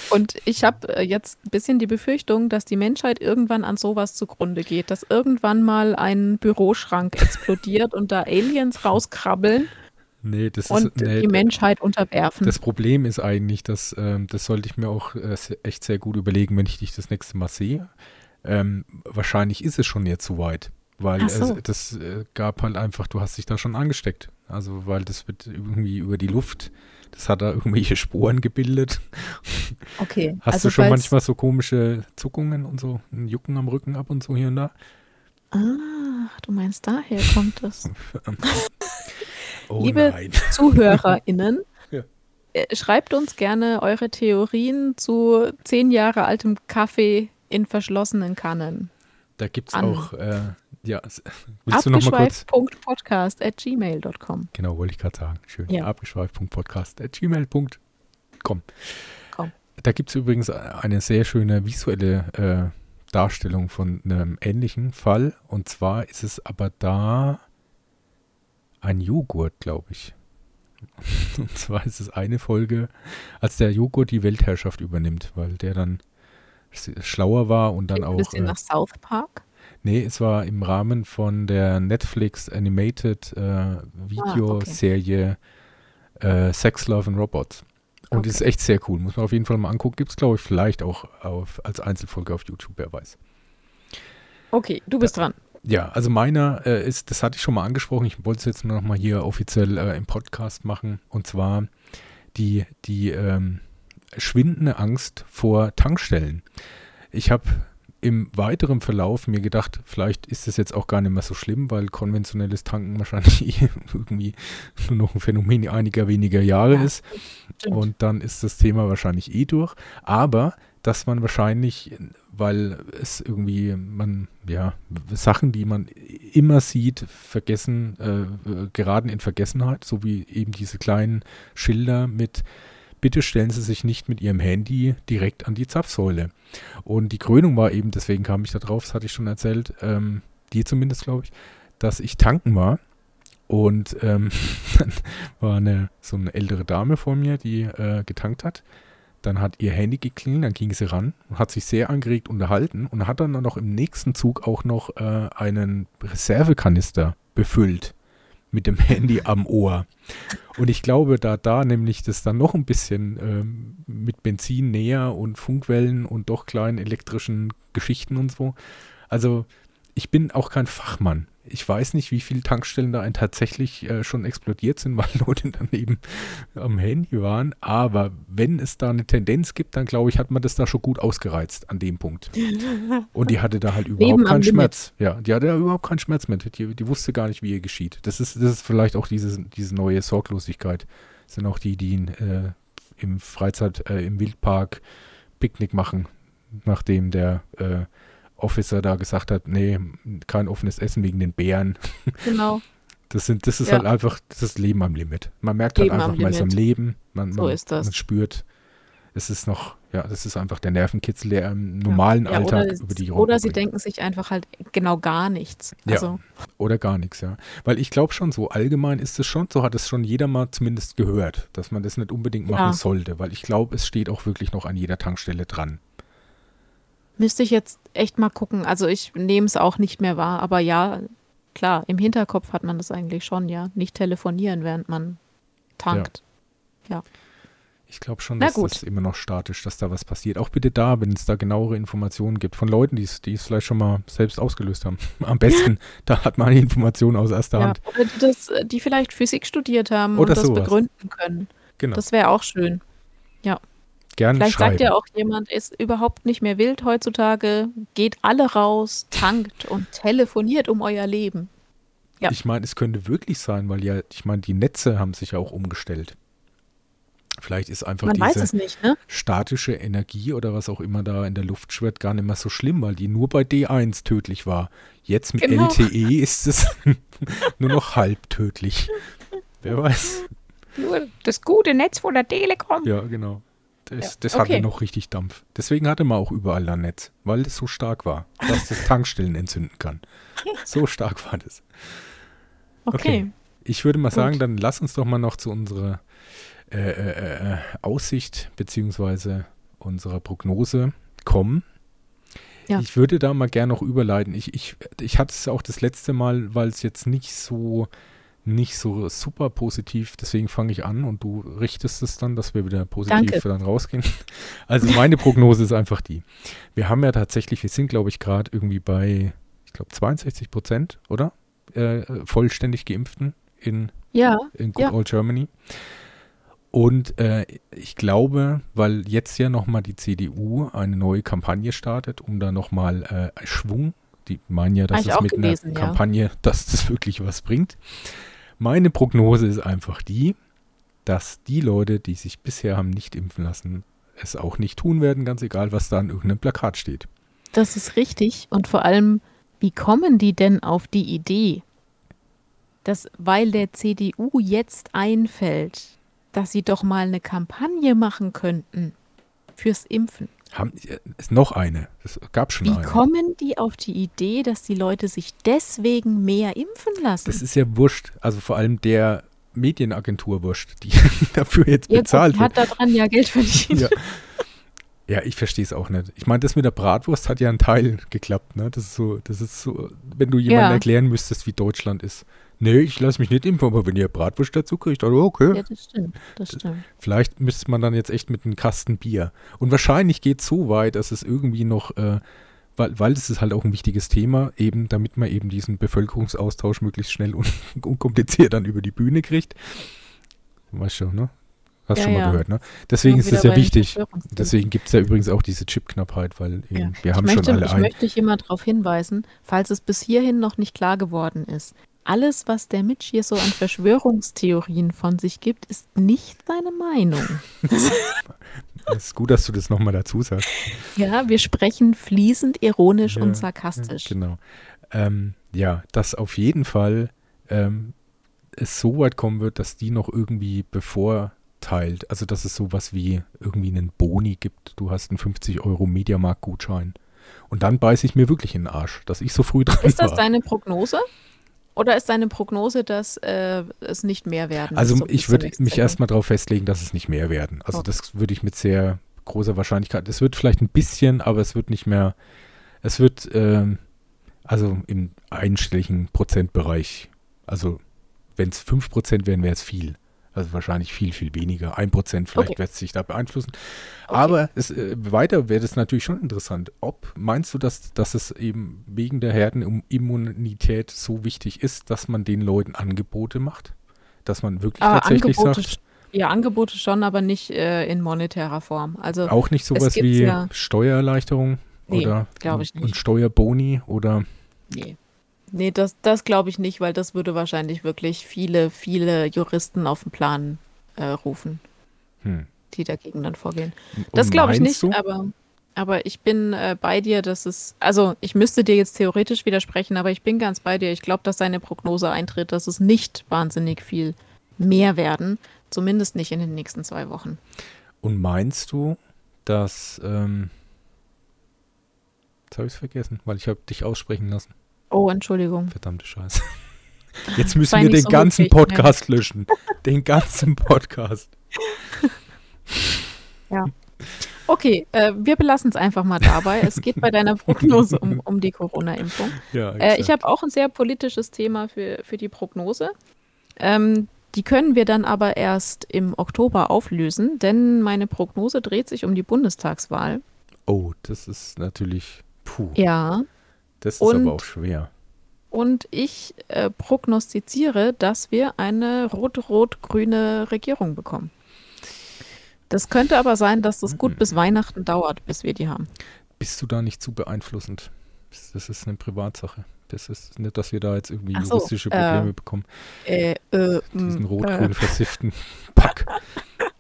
S1: Und ich habe äh, jetzt ein bisschen die Befürchtung, dass die Menschheit irgendwann an sowas zugrunde geht, dass irgendwann mal ein Büroschrank explodiert und da Aliens rauskrabbeln.
S2: Nee, das
S1: und
S2: ist, nee,
S1: die Menschheit unterwerfen.
S2: Das Problem ist eigentlich, dass ähm, das sollte ich mir auch äh, echt sehr gut überlegen, wenn ich dich das nächste Mal sehe. Ähm, wahrscheinlich ist es schon jetzt zu weit, weil so. es, das äh, gab halt einfach, du hast dich da schon angesteckt. Also weil das wird irgendwie über die Luft das hat da irgendwelche Sporen gebildet.
S1: Okay.
S2: Hast also du schon manchmal so komische Zuckungen und so, ein Jucken am Rücken ab und so hier und da?
S1: Ah, du meinst, daher kommt das.
S2: oh
S1: Liebe
S2: nein.
S1: ZuhörerInnen, ja. Äh, schreibt uns gerne eure Theorien zu zehn Jahre altem Kaffee in verschlossenen Kannen.
S2: Da gibt es auch äh, ja, willst du noch mal kurz?
S1: Abgeschweift.podcast at gmail.com.
S2: Genau, wollte ich gerade sagen. Schön. Ja. Abgeschweift.podcast at gmail.com. Da gibt es übrigens eine sehr schöne visuelle äh, Darstellung von einem ähnlichen Fall. Und zwar ist es aber da ein Joghurt, glaube ich. Und zwar ist es eine Folge, als der Joghurt die Weltherrschaft übernimmt, weil der dann schlauer war und dann auch. Ein
S1: bisschen äh, nach South Park?
S2: Nee, es war im Rahmen von der Netflix Animated äh, Videoserie ah, okay. äh, Sex, Love and Robots. Und okay. ist echt sehr cool. Muss man auf jeden Fall mal angucken. Gibt es, glaube ich, vielleicht auch auf, als Einzelfolge auf YouTube, wer weiß.
S1: Okay, du bist
S2: äh,
S1: dran.
S2: Ja, also meiner äh, ist, das hatte ich schon mal angesprochen, ich wollte es jetzt nur noch mal hier offiziell äh, im Podcast machen. Und zwar die, die ähm, schwindende Angst vor Tankstellen. Ich habe im weiteren Verlauf mir gedacht, vielleicht ist es jetzt auch gar nicht mehr so schlimm, weil konventionelles Tanken wahrscheinlich irgendwie nur noch ein Phänomen einiger weniger Jahre ja, ist. Und dann ist das Thema wahrscheinlich eh durch. Aber dass man wahrscheinlich, weil es irgendwie, man, ja, Sachen, die man immer sieht, vergessen, äh, geraten in Vergessenheit, so wie eben diese kleinen Schilder mit bitte stellen Sie sich nicht mit Ihrem Handy direkt an die Zapfsäule. Und die Krönung war eben, deswegen kam ich da drauf, das hatte ich schon erzählt, ähm, dir zumindest, glaube ich, dass ich tanken war. Und ähm, dann war eine, so eine ältere Dame vor mir, die äh, getankt hat. Dann hat ihr Handy geklingelt, dann ging sie ran und hat sich sehr angeregt unterhalten und hat dann noch im nächsten Zug auch noch äh, einen Reservekanister befüllt mit dem Handy am Ohr. Und ich glaube, da da nämlich das dann noch ein bisschen ähm, mit Benzin näher und Funkwellen und doch kleinen elektrischen Geschichten und so. Also ich bin auch kein Fachmann ich weiß nicht, wie viele Tankstellen da tatsächlich äh, schon explodiert sind, weil Leute dann eben am Handy waren. Aber wenn es da eine Tendenz gibt, dann glaube ich, hat man das da schon gut ausgereizt an dem Punkt. Und die hatte da halt überhaupt keinen Schmerz. Ja, die hatte ja überhaupt keinen Schmerz mit. Die, die, wusste gar nicht, wie ihr geschieht. Das ist, das ist vielleicht auch diese, diese neue Sorglosigkeit. Das sind auch die, die äh, im Freizeit, äh, im Wildpark Picknick machen, nachdem der äh, Officer da gesagt hat, nee, kein offenes Essen wegen den Bären.
S1: Genau.
S2: Das, sind, das ist ja. halt einfach das Leben am Limit. Man merkt halt Leben halt einfach, man ist am Leben. Man,
S1: so
S2: man,
S1: ist das.
S2: man spürt, es ist noch, ja, das ist einfach der Nervenkitzel, der im normalen ja, Alltag
S1: oder,
S2: über die
S1: Oder sie bringt. denken sich einfach halt genau gar nichts.
S2: Also. Ja, oder gar nichts, ja. Weil ich glaube schon, so allgemein ist es schon, so hat es schon jeder mal zumindest gehört, dass man das nicht unbedingt machen ja. sollte, weil ich glaube, es steht auch wirklich noch an jeder Tankstelle dran.
S1: Müsste ich jetzt echt mal gucken. Also ich nehme es auch nicht mehr wahr, aber ja, klar, im Hinterkopf hat man das eigentlich schon, ja. Nicht telefonieren, während man tankt. Ja. ja.
S2: Ich glaube schon, dass das immer noch statisch, dass da was passiert. Auch bitte da, wenn es da genauere Informationen gibt von Leuten, die es vielleicht schon mal selbst ausgelöst haben. Am besten, da hat man die Informationen aus erster ja, Hand.
S1: Oder die, das, die vielleicht Physik studiert haben
S2: oder
S1: und das
S2: sowas.
S1: begründen können.
S2: Genau.
S1: Das wäre auch schön.
S2: Gerne
S1: Vielleicht
S2: schreiben.
S1: sagt ja auch jemand, ist überhaupt nicht mehr wild heutzutage, geht alle raus, tankt und telefoniert um euer Leben.
S2: Ja. Ich meine, es könnte wirklich sein, weil ja, ich meine, die Netze haben sich ja auch umgestellt. Vielleicht ist einfach
S1: Man weiß
S2: diese
S1: es nicht, ne?
S2: statische Energie oder was auch immer da in der Luft schwirrt gar nicht mehr so schlimm, weil die nur bei D1 tödlich war. Jetzt mit
S1: Genau.
S2: LTE ist es nur noch halb tödlich. Wer weiß.
S1: Nur das gute Netz von der Telekom.
S2: Ja, genau. Das,
S1: Ja,
S2: das
S1: okay.
S2: hatte noch richtig Dampf. Deswegen hatte man auch überall ein Netz, weil es so stark war, dass das Tankstellen entzünden kann. So stark war das.
S1: Okay.
S2: Okay. Ich würde mal
S1: Gut.
S2: sagen, dann lass uns doch mal noch zu unserer äh, äh, äh, Aussicht beziehungsweise unserer Prognose kommen.
S1: Ja.
S2: Ich würde da mal gerne noch überleiten. Ich, ich, ich hatte es auch das letzte Mal, weil es jetzt nicht so nicht so super positiv, deswegen fange ich an und du richtest es dann, dass wir wieder positiv
S1: Danke.
S2: dann rausgehen. Also meine Prognose ist einfach die. Wir haben ja tatsächlich, wir sind glaube ich gerade irgendwie bei, ich glaube 62 Prozent, oder? Äh, vollständig Geimpften in
S1: Ja,
S2: in Good
S1: Ja.
S2: Old Germany. Und äh, ich glaube, weil jetzt ja nochmal die CDU eine neue Kampagne startet, um da nochmal äh, Schwung, die meinen ja, dass
S1: Hab ich
S2: es mit
S1: gelesen,
S2: einer
S1: ja.
S2: Kampagne, dass das wirklich was bringt. Meine Prognose ist einfach die, dass die Leute, die sich bisher haben nicht impfen lassen, es auch nicht tun werden, ganz egal, was da an irgendeinem Plakat steht.
S1: das ist richtig. Und vor allem, wie kommen die denn auf die Idee, dass, weil der CDU jetzt einfällt, dass sie doch mal eine Kampagne machen könnten fürs Impfen?
S2: Haben, äh, ist noch eine. Es gab schon
S1: Wie
S2: eine.
S1: kommen die auf die Idee, dass die Leute sich deswegen mehr impfen lassen?
S2: Das ist ja wurscht. Also vor allem der Medienagentur wurscht, die dafür jetzt
S1: ja, gut,
S2: bezahlt
S1: die
S2: wird.
S1: hat daran ja Geld verdient.
S2: Ja. Ja, ich verstehe es auch nicht. Ich meine, das mit der Bratwurst hat ja ein Teil geklappt, ne? Das ist so, das ist so, wenn du jemandem
S1: Ja.
S2: erklären müsstest, wie Deutschland ist. Nee, ich lasse mich nicht impfen, aber wenn ihr Bratwurst dazu kriegt, dann okay.
S1: Ja, das stimmt. Das stimmt.
S2: Vielleicht müsste man dann jetzt echt mit einem Kasten Bier. Und wahrscheinlich geht es so weit, dass es irgendwie noch, äh, weil, weil es ist halt auch ein wichtiges Thema, eben damit man eben diesen Bevölkerungsaustausch möglichst schnell und unkompliziert dann über die Bühne kriegt. Weißt schon, ne? Hast
S1: Ja,
S2: schon mal
S1: ja.
S2: gehört, ne? Deswegen ist es ja wichtig. Deswegen gibt es ja übrigens auch diese Chipknappheit, weil eben,
S1: Ja.
S2: wir haben
S1: ich möchte,
S2: schon alle
S1: ich
S2: ein.
S1: möchte dich immer darauf hinweisen, falls es bis hierhin noch nicht klar geworden ist. Alles, was der Mitch hier so an Verschwörungstheorien von sich gibt, ist nicht seine Meinung.
S2: Es ist gut, dass du das nochmal dazu sagst.
S1: Ja, wir sprechen fließend ironisch
S2: Ja,
S1: und sarkastisch.
S2: Genau. Ähm, ja, dass auf jeden Fall ähm, es so weit kommen wird, dass die noch irgendwie bevorteilt, also dass es sowas wie irgendwie einen Boni gibt. Du hast einen 50 Euro Mediamarkt-Gutschein. Und dann beiße ich mir wirklich in den Arsch, dass ich so früh dran
S1: Ist das
S2: war.
S1: deine Prognose? Oder ist deine Prognose, dass äh, es nicht mehr werden?
S2: Also
S1: bis
S2: ich würde mich erstmal darauf festlegen, dass es nicht mehr werden. Also
S1: Okay.
S2: das würde ich mit sehr großer Wahrscheinlichkeit. Es wird vielleicht ein bisschen, aber es wird nicht mehr. Es wird ähm, also im einstelligen Prozentbereich. Also wenn es 5% wären, wäre es viel. Also wahrscheinlich viel, viel weniger. 1% vielleicht
S1: Okay.
S2: wird es sich da beeinflussen.
S1: Okay.
S2: Aber es, äh, weiter wäre das natürlich schon interessant. Ob meinst du, dass, dass es eben wegen der Herdenimmunität so wichtig ist, dass man den Leuten Angebote macht? Dass man wirklich
S1: Aber
S2: tatsächlich
S1: Angebote,
S2: sagt,
S1: ja, Angebote schon, aber nicht äh, in monetärer Form. Also
S2: auch nicht sowas wie
S1: ja-
S2: Steuererleichterung
S1: Nee,
S2: oder und
S1: nicht.
S2: Steuerboni oder
S1: Nee. Nee, das, das glaube ich nicht, weil das würde wahrscheinlich wirklich viele, viele Juristen auf den Plan äh, rufen,
S2: hm.
S1: die dagegen dann vorgehen. Das glaube ich nicht,
S2: Du?
S1: aber, aber ich bin äh, bei dir, dass es, also ich müsste dir jetzt theoretisch widersprechen, aber ich bin ganz bei dir. Ich glaube, dass deine Prognose eintritt, dass es nicht wahnsinnig viel mehr werden, zumindest nicht in den nächsten zwei Wochen.
S2: Und meinst du, dass ähm, jetzt habe ich es vergessen, weil ich habe dich aussprechen lassen.
S1: Oh, Entschuldigung.
S2: Verdammte Scheiße. Jetzt müssen wir den
S1: so
S2: ganzen
S1: höflich, ne?
S2: Podcast löschen. Den ganzen Podcast.
S1: Okay, äh, wir belassen es einfach mal dabei. Es geht bei deiner Prognose um, um die Corona-Impfung.
S2: Ja,
S1: Äh, ich habe auch ein sehr politisches Thema für, für die Prognose. Ähm, die können wir dann aber erst im Oktober auflösen, denn meine Prognose dreht sich um die Bundestagswahl.
S2: oh, das ist natürlich, puh,
S1: Ja.
S2: Das ist
S1: und-
S2: aber auch schwer.
S1: Und ich äh, prognostiziere, dass wir eine rot-rot-grüne Regierung bekommen. Das könnte aber sein, dass das gut bis Weihnachten dauert, bis wir die haben.
S2: Bist du da nicht zu beeinflussend? Das ist eine Privatsache. Das ist nicht, dass wir da jetzt irgendwie
S1: so,
S2: juristische
S1: äh,
S2: Probleme bekommen.
S1: Äh, äh,
S2: Diesen
S1: mh,
S2: rot-grün versifften Pack.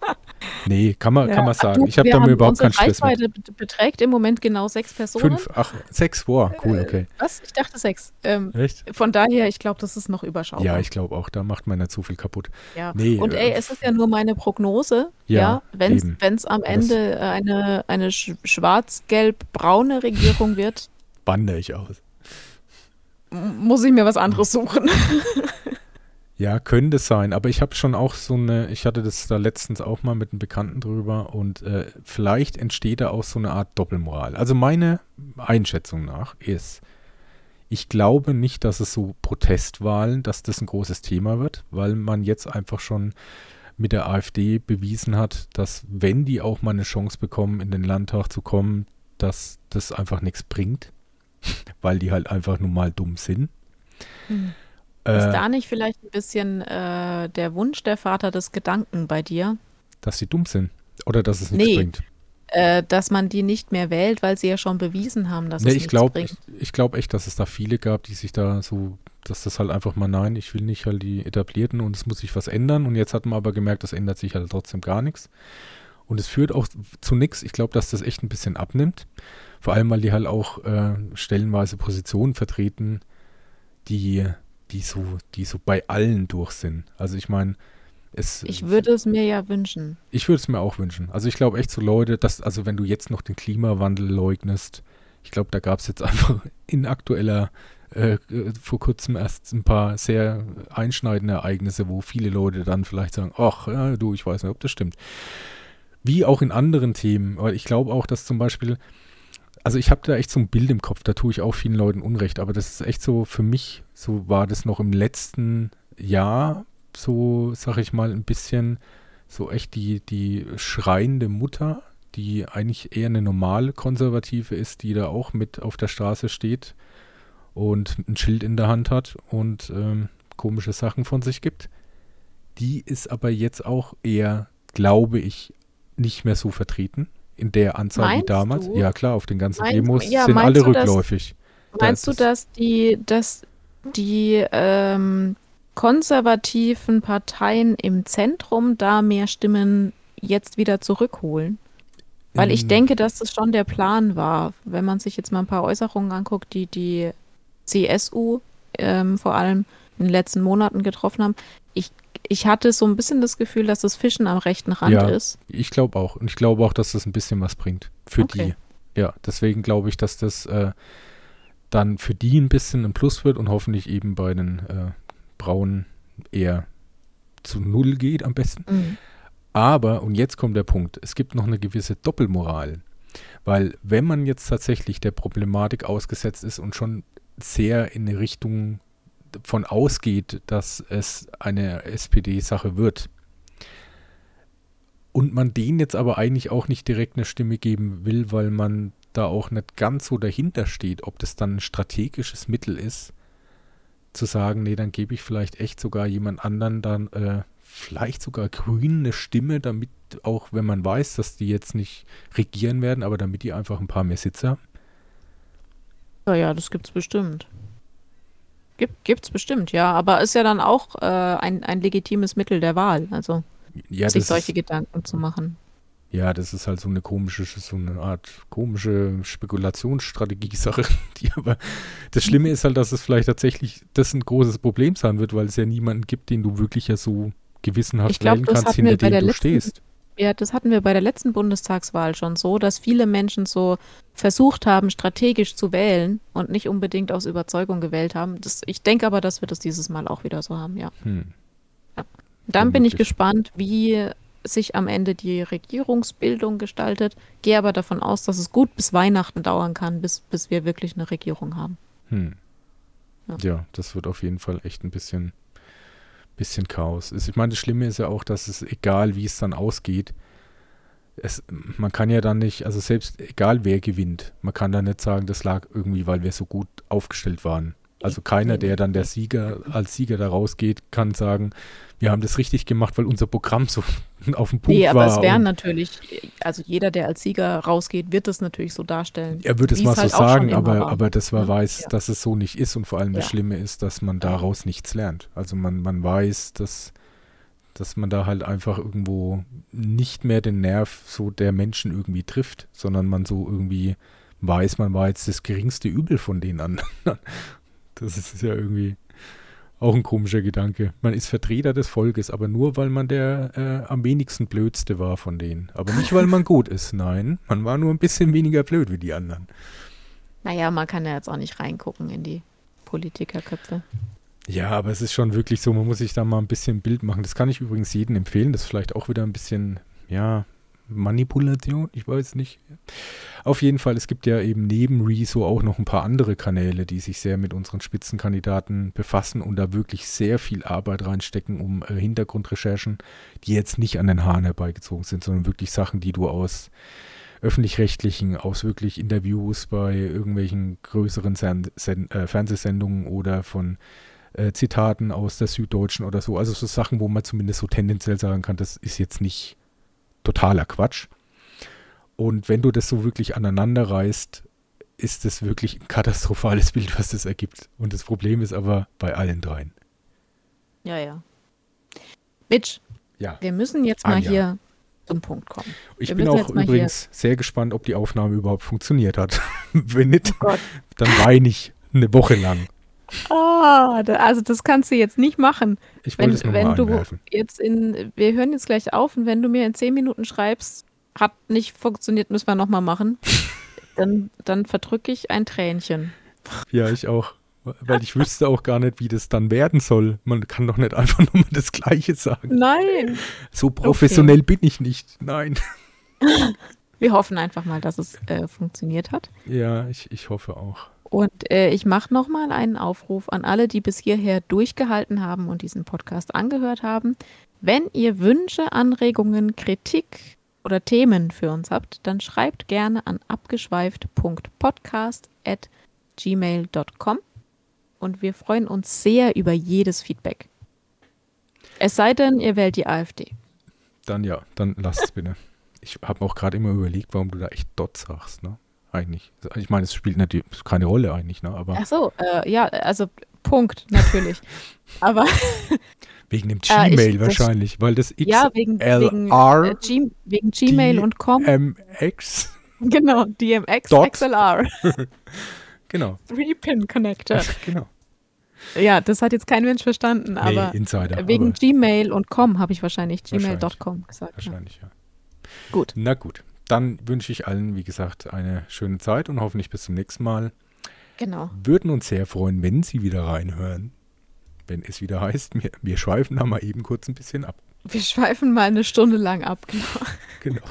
S2: Nee, kann man,
S1: Ja,
S2: kann man sagen.
S1: du,
S2: ich habe damit
S1: haben-
S2: überhaupt keinen Stress mit.
S1: Reichweite bet- beträgt im Moment genau sechs Personen.
S2: Fünf, ach, sechs, wow, cool, okay.
S1: Was? Ich dachte sechs. Ähm,
S2: Echt?
S1: von daher, ich glaube, das ist noch überschaubar.
S2: Ja, ich glaube auch, da macht man nicht so viel kaputt.
S1: Ja.
S2: Nee,
S1: und
S2: äh,
S1: ey, es ist ja nur meine Prognose.
S2: Ja,
S1: Ja, wenn es am
S2: Das-
S1: Ende eine, eine sch- schwarz-gelb-braune Regierung wird,
S2: Bande ich aus.
S1: muss ich mir was anderes suchen.
S2: Ja, könnte sein, aber ich habe schon auch so eine, ich hatte das da letztens auch mal mit einem Bekannten drüber und äh, vielleicht entsteht da auch so eine Art Doppelmoral. Also meine Einschätzung nach ist, ich glaube nicht, dass es so Protestwahlen, dass das ein großes Thema wird, weil man jetzt einfach schon mit der AfD bewiesen hat, dass wenn die auch mal eine Chance bekommen, in den Landtag zu kommen, dass das einfach nichts bringt, weil die halt einfach nun mal dumm sind.
S1: Ist
S2: Äh,
S1: da nicht vielleicht ein bisschen äh, der Wunsch der Vater des Gedanken bei dir,
S2: Dass sie dumm sind. Oder dass es nichts
S1: Nee,
S2: bringt.
S1: äh, dass man die nicht mehr wählt, weil sie ja schon bewiesen haben, dass
S2: Nee,
S1: es
S2: ich
S1: nichts
S2: glaube ich,
S1: bringt?
S2: ich glaub echt, dass es da viele gab, die sich da so, dass das halt einfach mal, nein, ich will nicht halt die etablierten und es muss sich was ändern. Und jetzt hat man aber gemerkt, das ändert sich halt trotzdem gar nichts. Und es führt auch zu nichts. Ich glaube, dass das echt ein bisschen abnimmt. Vor allem, weil die halt auch äh, stellenweise Positionen vertreten, die, die, so, die so bei allen durch sind. Also ich meine, es.
S1: Ich würde es mir ja wünschen.
S2: Ich würde es mir auch wünschen. Also ich glaube echt so Leute, dass, also wenn du jetzt noch den Klimawandel leugnest, ich glaube, da gab es jetzt einfach in aktueller, äh, vor kurzem erst ein paar sehr einschneidende Ereignisse, wo viele Leute dann vielleicht sagen, ach, ja, du, ich weiß nicht, ob das stimmt. Wie auch in anderen Themen, weil ich glaube auch, dass zum Beispiel, also ich habe da echt so ein Bild im Kopf, da tue ich auch vielen Leuten Unrecht, aber das ist echt so für mich, so war das noch im letzten Jahr, so sag ich mal, ein bisschen so echt die, die schreiende Mutter, die eigentlich eher eine normale Konservative ist, die da auch mit auf der Straße steht und ein Schild in der Hand hat und ähm, komische Sachen von sich gibt. Die ist aber jetzt auch eher, glaube ich, nicht mehr so vertreten in der Anzahl wie
S1: Meinst
S2: damals.
S1: du?
S2: Ja klar, auf den ganzen
S1: Meinst-
S2: Demos
S1: ja,
S2: sind alle
S1: du, dass-
S2: rückläufig. Da
S1: Meinst du, dass die, dass die ähm, konservativen Parteien im Zentrum da mehr Stimmen jetzt wieder zurückholen? Weil ich denke, dass das schon der Plan war. Wenn man sich jetzt mal ein paar Äußerungen anguckt, die die CSU ähm, vor allem in den letzten Monaten getroffen haben. Ich, ich hatte so ein bisschen das Gefühl, dass das Fischen am rechten Rand
S2: Ja.
S1: ist.
S2: Ich glaube auch. Und ich glaube auch, dass das ein bisschen was bringt. Für
S1: Okay.
S2: die. Ja, deswegen glaube ich, dass das äh, dann für die ein bisschen ein Plus wird und hoffentlich eben bei den äh, Braunen eher zu Null geht am besten.
S1: Mhm.
S2: Aber, und jetzt kommt der Punkt, es gibt noch eine gewisse Doppelmoral. Weil wenn man jetzt tatsächlich der Problematik ausgesetzt ist und schon sehr in eine Richtung von ausgeht, dass es eine SPD-Sache wird, und man denen jetzt aber eigentlich auch nicht direkt eine Stimme geben will, weil man da auch nicht ganz so dahinter steht, ob das dann ein strategisches Mittel ist, zu sagen, nee, dann gebe ich vielleicht echt sogar jemand anderen dann äh, vielleicht sogar Grünen eine Stimme, damit auch, wenn man weiß, dass die jetzt nicht regieren werden, aber damit die einfach ein paar mehr Sitze haben.
S1: Ja, ja, das gibt's bestimmt. Gibt, gibt's bestimmt, ja. Aber ist ja dann auch äh, ein, ein legitimes Mittel der Wahl, also
S2: Ja,
S1: sich solche
S2: ist,
S1: Gedanken zu machen.
S2: ja, das ist halt so eine komische, so eine Art komische Spekulationsstrategie-Sache. Die aber das Schlimme ist halt, dass es vielleicht tatsächlich das ein großes Problem sein wird, weil es ja niemanden gibt, den du wirklich ja so gewissenhaft
S1: Ich glaub,
S2: wählen kannst, hinter dem du
S1: letzten-
S2: stehst.
S1: Ja, das hatten wir bei der letzten Bundestagswahl schon so, dass viele Menschen so versucht haben, strategisch zu wählen und nicht unbedingt aus Überzeugung gewählt haben. Das, ich denke aber, dass wir das dieses Mal auch wieder so haben, ja.
S2: Hm.
S1: Dann bin ich gespannt, wie sich am Ende die Regierungsbildung gestaltet. Gehe aber davon aus, dass es gut bis Weihnachten dauern kann, bis, bis wir wirklich eine Regierung haben.
S2: Hm.
S1: Ja.
S2: Ja. das wird auf jeden Fall echt ein bisschen, bisschen Chaos. Ich meine, das Schlimme ist ja auch, dass es egal, wie es dann ausgeht, es, man kann ja dann nicht, also selbst egal wer gewinnt, man kann dann nicht sagen, das lag irgendwie, weil wir so gut aufgestellt waren. Also keiner, der dann der Sieger als Sieger da rausgeht, kann sagen, wir haben das richtig gemacht, weil unser Programm so auf dem Punkt
S1: Nee, aber
S2: war.
S1: es wären natürlich, also jeder, der als Sieger rausgeht, wird es natürlich so darstellen.
S2: er würde es mal so
S1: halt
S2: sagen, aber,
S1: war.
S2: aber das war weiß,
S1: ja.
S2: dass es so nicht ist und vor allem das
S1: Ja.
S2: Schlimme ist, dass man daraus nichts lernt. Also man, man weiß, dass dass man da halt einfach irgendwo nicht mehr den Nerv so der Menschen irgendwie trifft, sondern man so irgendwie weiß, man war jetzt das geringste Übel von den anderen. Das ist ja irgendwie auch ein komischer Gedanke. Man ist Vertreter des Volkes, aber nur, weil man der äh, am wenigsten blödste war von denen. Aber nicht, weil man gut ist. Nein, man war nur ein bisschen weniger blöd wie die anderen.
S1: Naja, man kann ja jetzt auch nicht reingucken in die Politikerköpfe.
S2: Ja, aber es ist schon wirklich so, man muss sich da mal ein bisschen ein Bild machen. Das kann ich übrigens jedem empfehlen. Das ist vielleicht auch wieder ein bisschen, ja, Manipulation, ich weiß nicht. Auf jeden Fall, es gibt ja eben neben Rezo auch noch ein paar andere Kanäle, die sich sehr mit unseren Spitzenkandidaten befassen und da wirklich sehr viel Arbeit reinstecken, um äh, Hintergrundrecherchen, die jetzt nicht an den Haaren herbeigezogen sind, sondern wirklich Sachen, die du aus öffentlich-rechtlichen, aus wirklich Interviews bei irgendwelchen größeren Sen Sen äh, Fernsehsendungen oder von äh, Zitaten aus der Süddeutschen oder so. Also so Sachen, wo man zumindest so tendenziell sagen kann, das ist jetzt nicht totaler Quatsch. Und wenn du das so wirklich aneinander reißt, ist es wirklich ein katastrophales Bild, was das ergibt. Und das Problem ist aber bei allen dreien.
S1: Ja, ja. Mitch,
S2: ja.
S1: wir müssen jetzt mal Anja. hier zum Punkt kommen.
S2: Ich wir bin auch übrigens sehr gespannt, ob die Aufnahme überhaupt funktioniert hat. Wenn nicht, oh dann weine ich eine Woche lang.
S1: Oh, also das kannst du jetzt nicht machen.
S2: Ich wollte es nur wenn mal du anwerfen.
S1: jetzt in, wir hören jetzt gleich auf und wenn du mir in zehn Minuten schreibst, hat nicht funktioniert, müssen wir nochmal machen, dann, dann verdrücke ich ein Tränchen.
S2: Ja, ich auch. Weil ich wüsste auch gar nicht, wie das dann werden soll. Man kann doch nicht einfach nur mal das Gleiche sagen.
S1: Nein.
S2: So professionell okay. bin ich nicht. Nein.
S1: Wir hoffen einfach mal, dass es äh, funktioniert hat.
S2: Ja, ich, ich hoffe auch.
S1: Und äh, ich mache nochmal einen Aufruf an alle, die bis hierher durchgehalten haben und diesen Podcast angehört haben. Wenn ihr Wünsche, Anregungen, Kritik oder Themen für uns habt, dann schreibt gerne an abgeschweift.podcast.gmail.com und wir freuen uns sehr über jedes Feedback. Es sei denn, ihr wählt die AfD.
S2: Dann ja, dann lasst es bitte. Ich habe auch gerade immer überlegt, warum du da echt dort sagst, ne? Eigentlich. Ich meine, es spielt natürlich keine Rolle eigentlich, ne? Aber
S1: Ach so, äh, ja, also Punkt, natürlich. Aber
S2: wegen dem äh, Gmail äh, wahrscheinlich, weil das
S1: XLR ja, wegen, wegen, äh, G, wegen Gmail und com.
S2: DMX.
S1: Genau, DMX
S2: Dot.
S1: XLR.
S2: genau.
S1: Three-Pin-Connector.
S2: Genau.
S1: Ja, das hat jetzt kein Mensch verstanden, aber
S2: nee, Insider,
S1: wegen
S2: aber
S1: Gmail und com habe ich wahrscheinlich gmail.com gesagt.
S2: Wahrscheinlich, ja. ja.
S1: Gut.
S2: Na gut dann wünsche ich allen, wie gesagt, eine schöne Zeit und hoffentlich bis zum nächsten Mal.
S1: Genau.
S2: Würden uns sehr freuen, wenn Sie wieder reinhören. Wenn es wieder heißt, wir, wir schweifen da mal eben kurz ein bisschen ab.
S1: Wir schweifen mal eine Stunde lang ab, genau.
S2: Genau.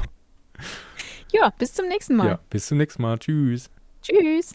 S1: Ja, bis zum nächsten Mal. Ja,
S2: bis zum nächsten Mal. Tschüss.
S1: Tschüss.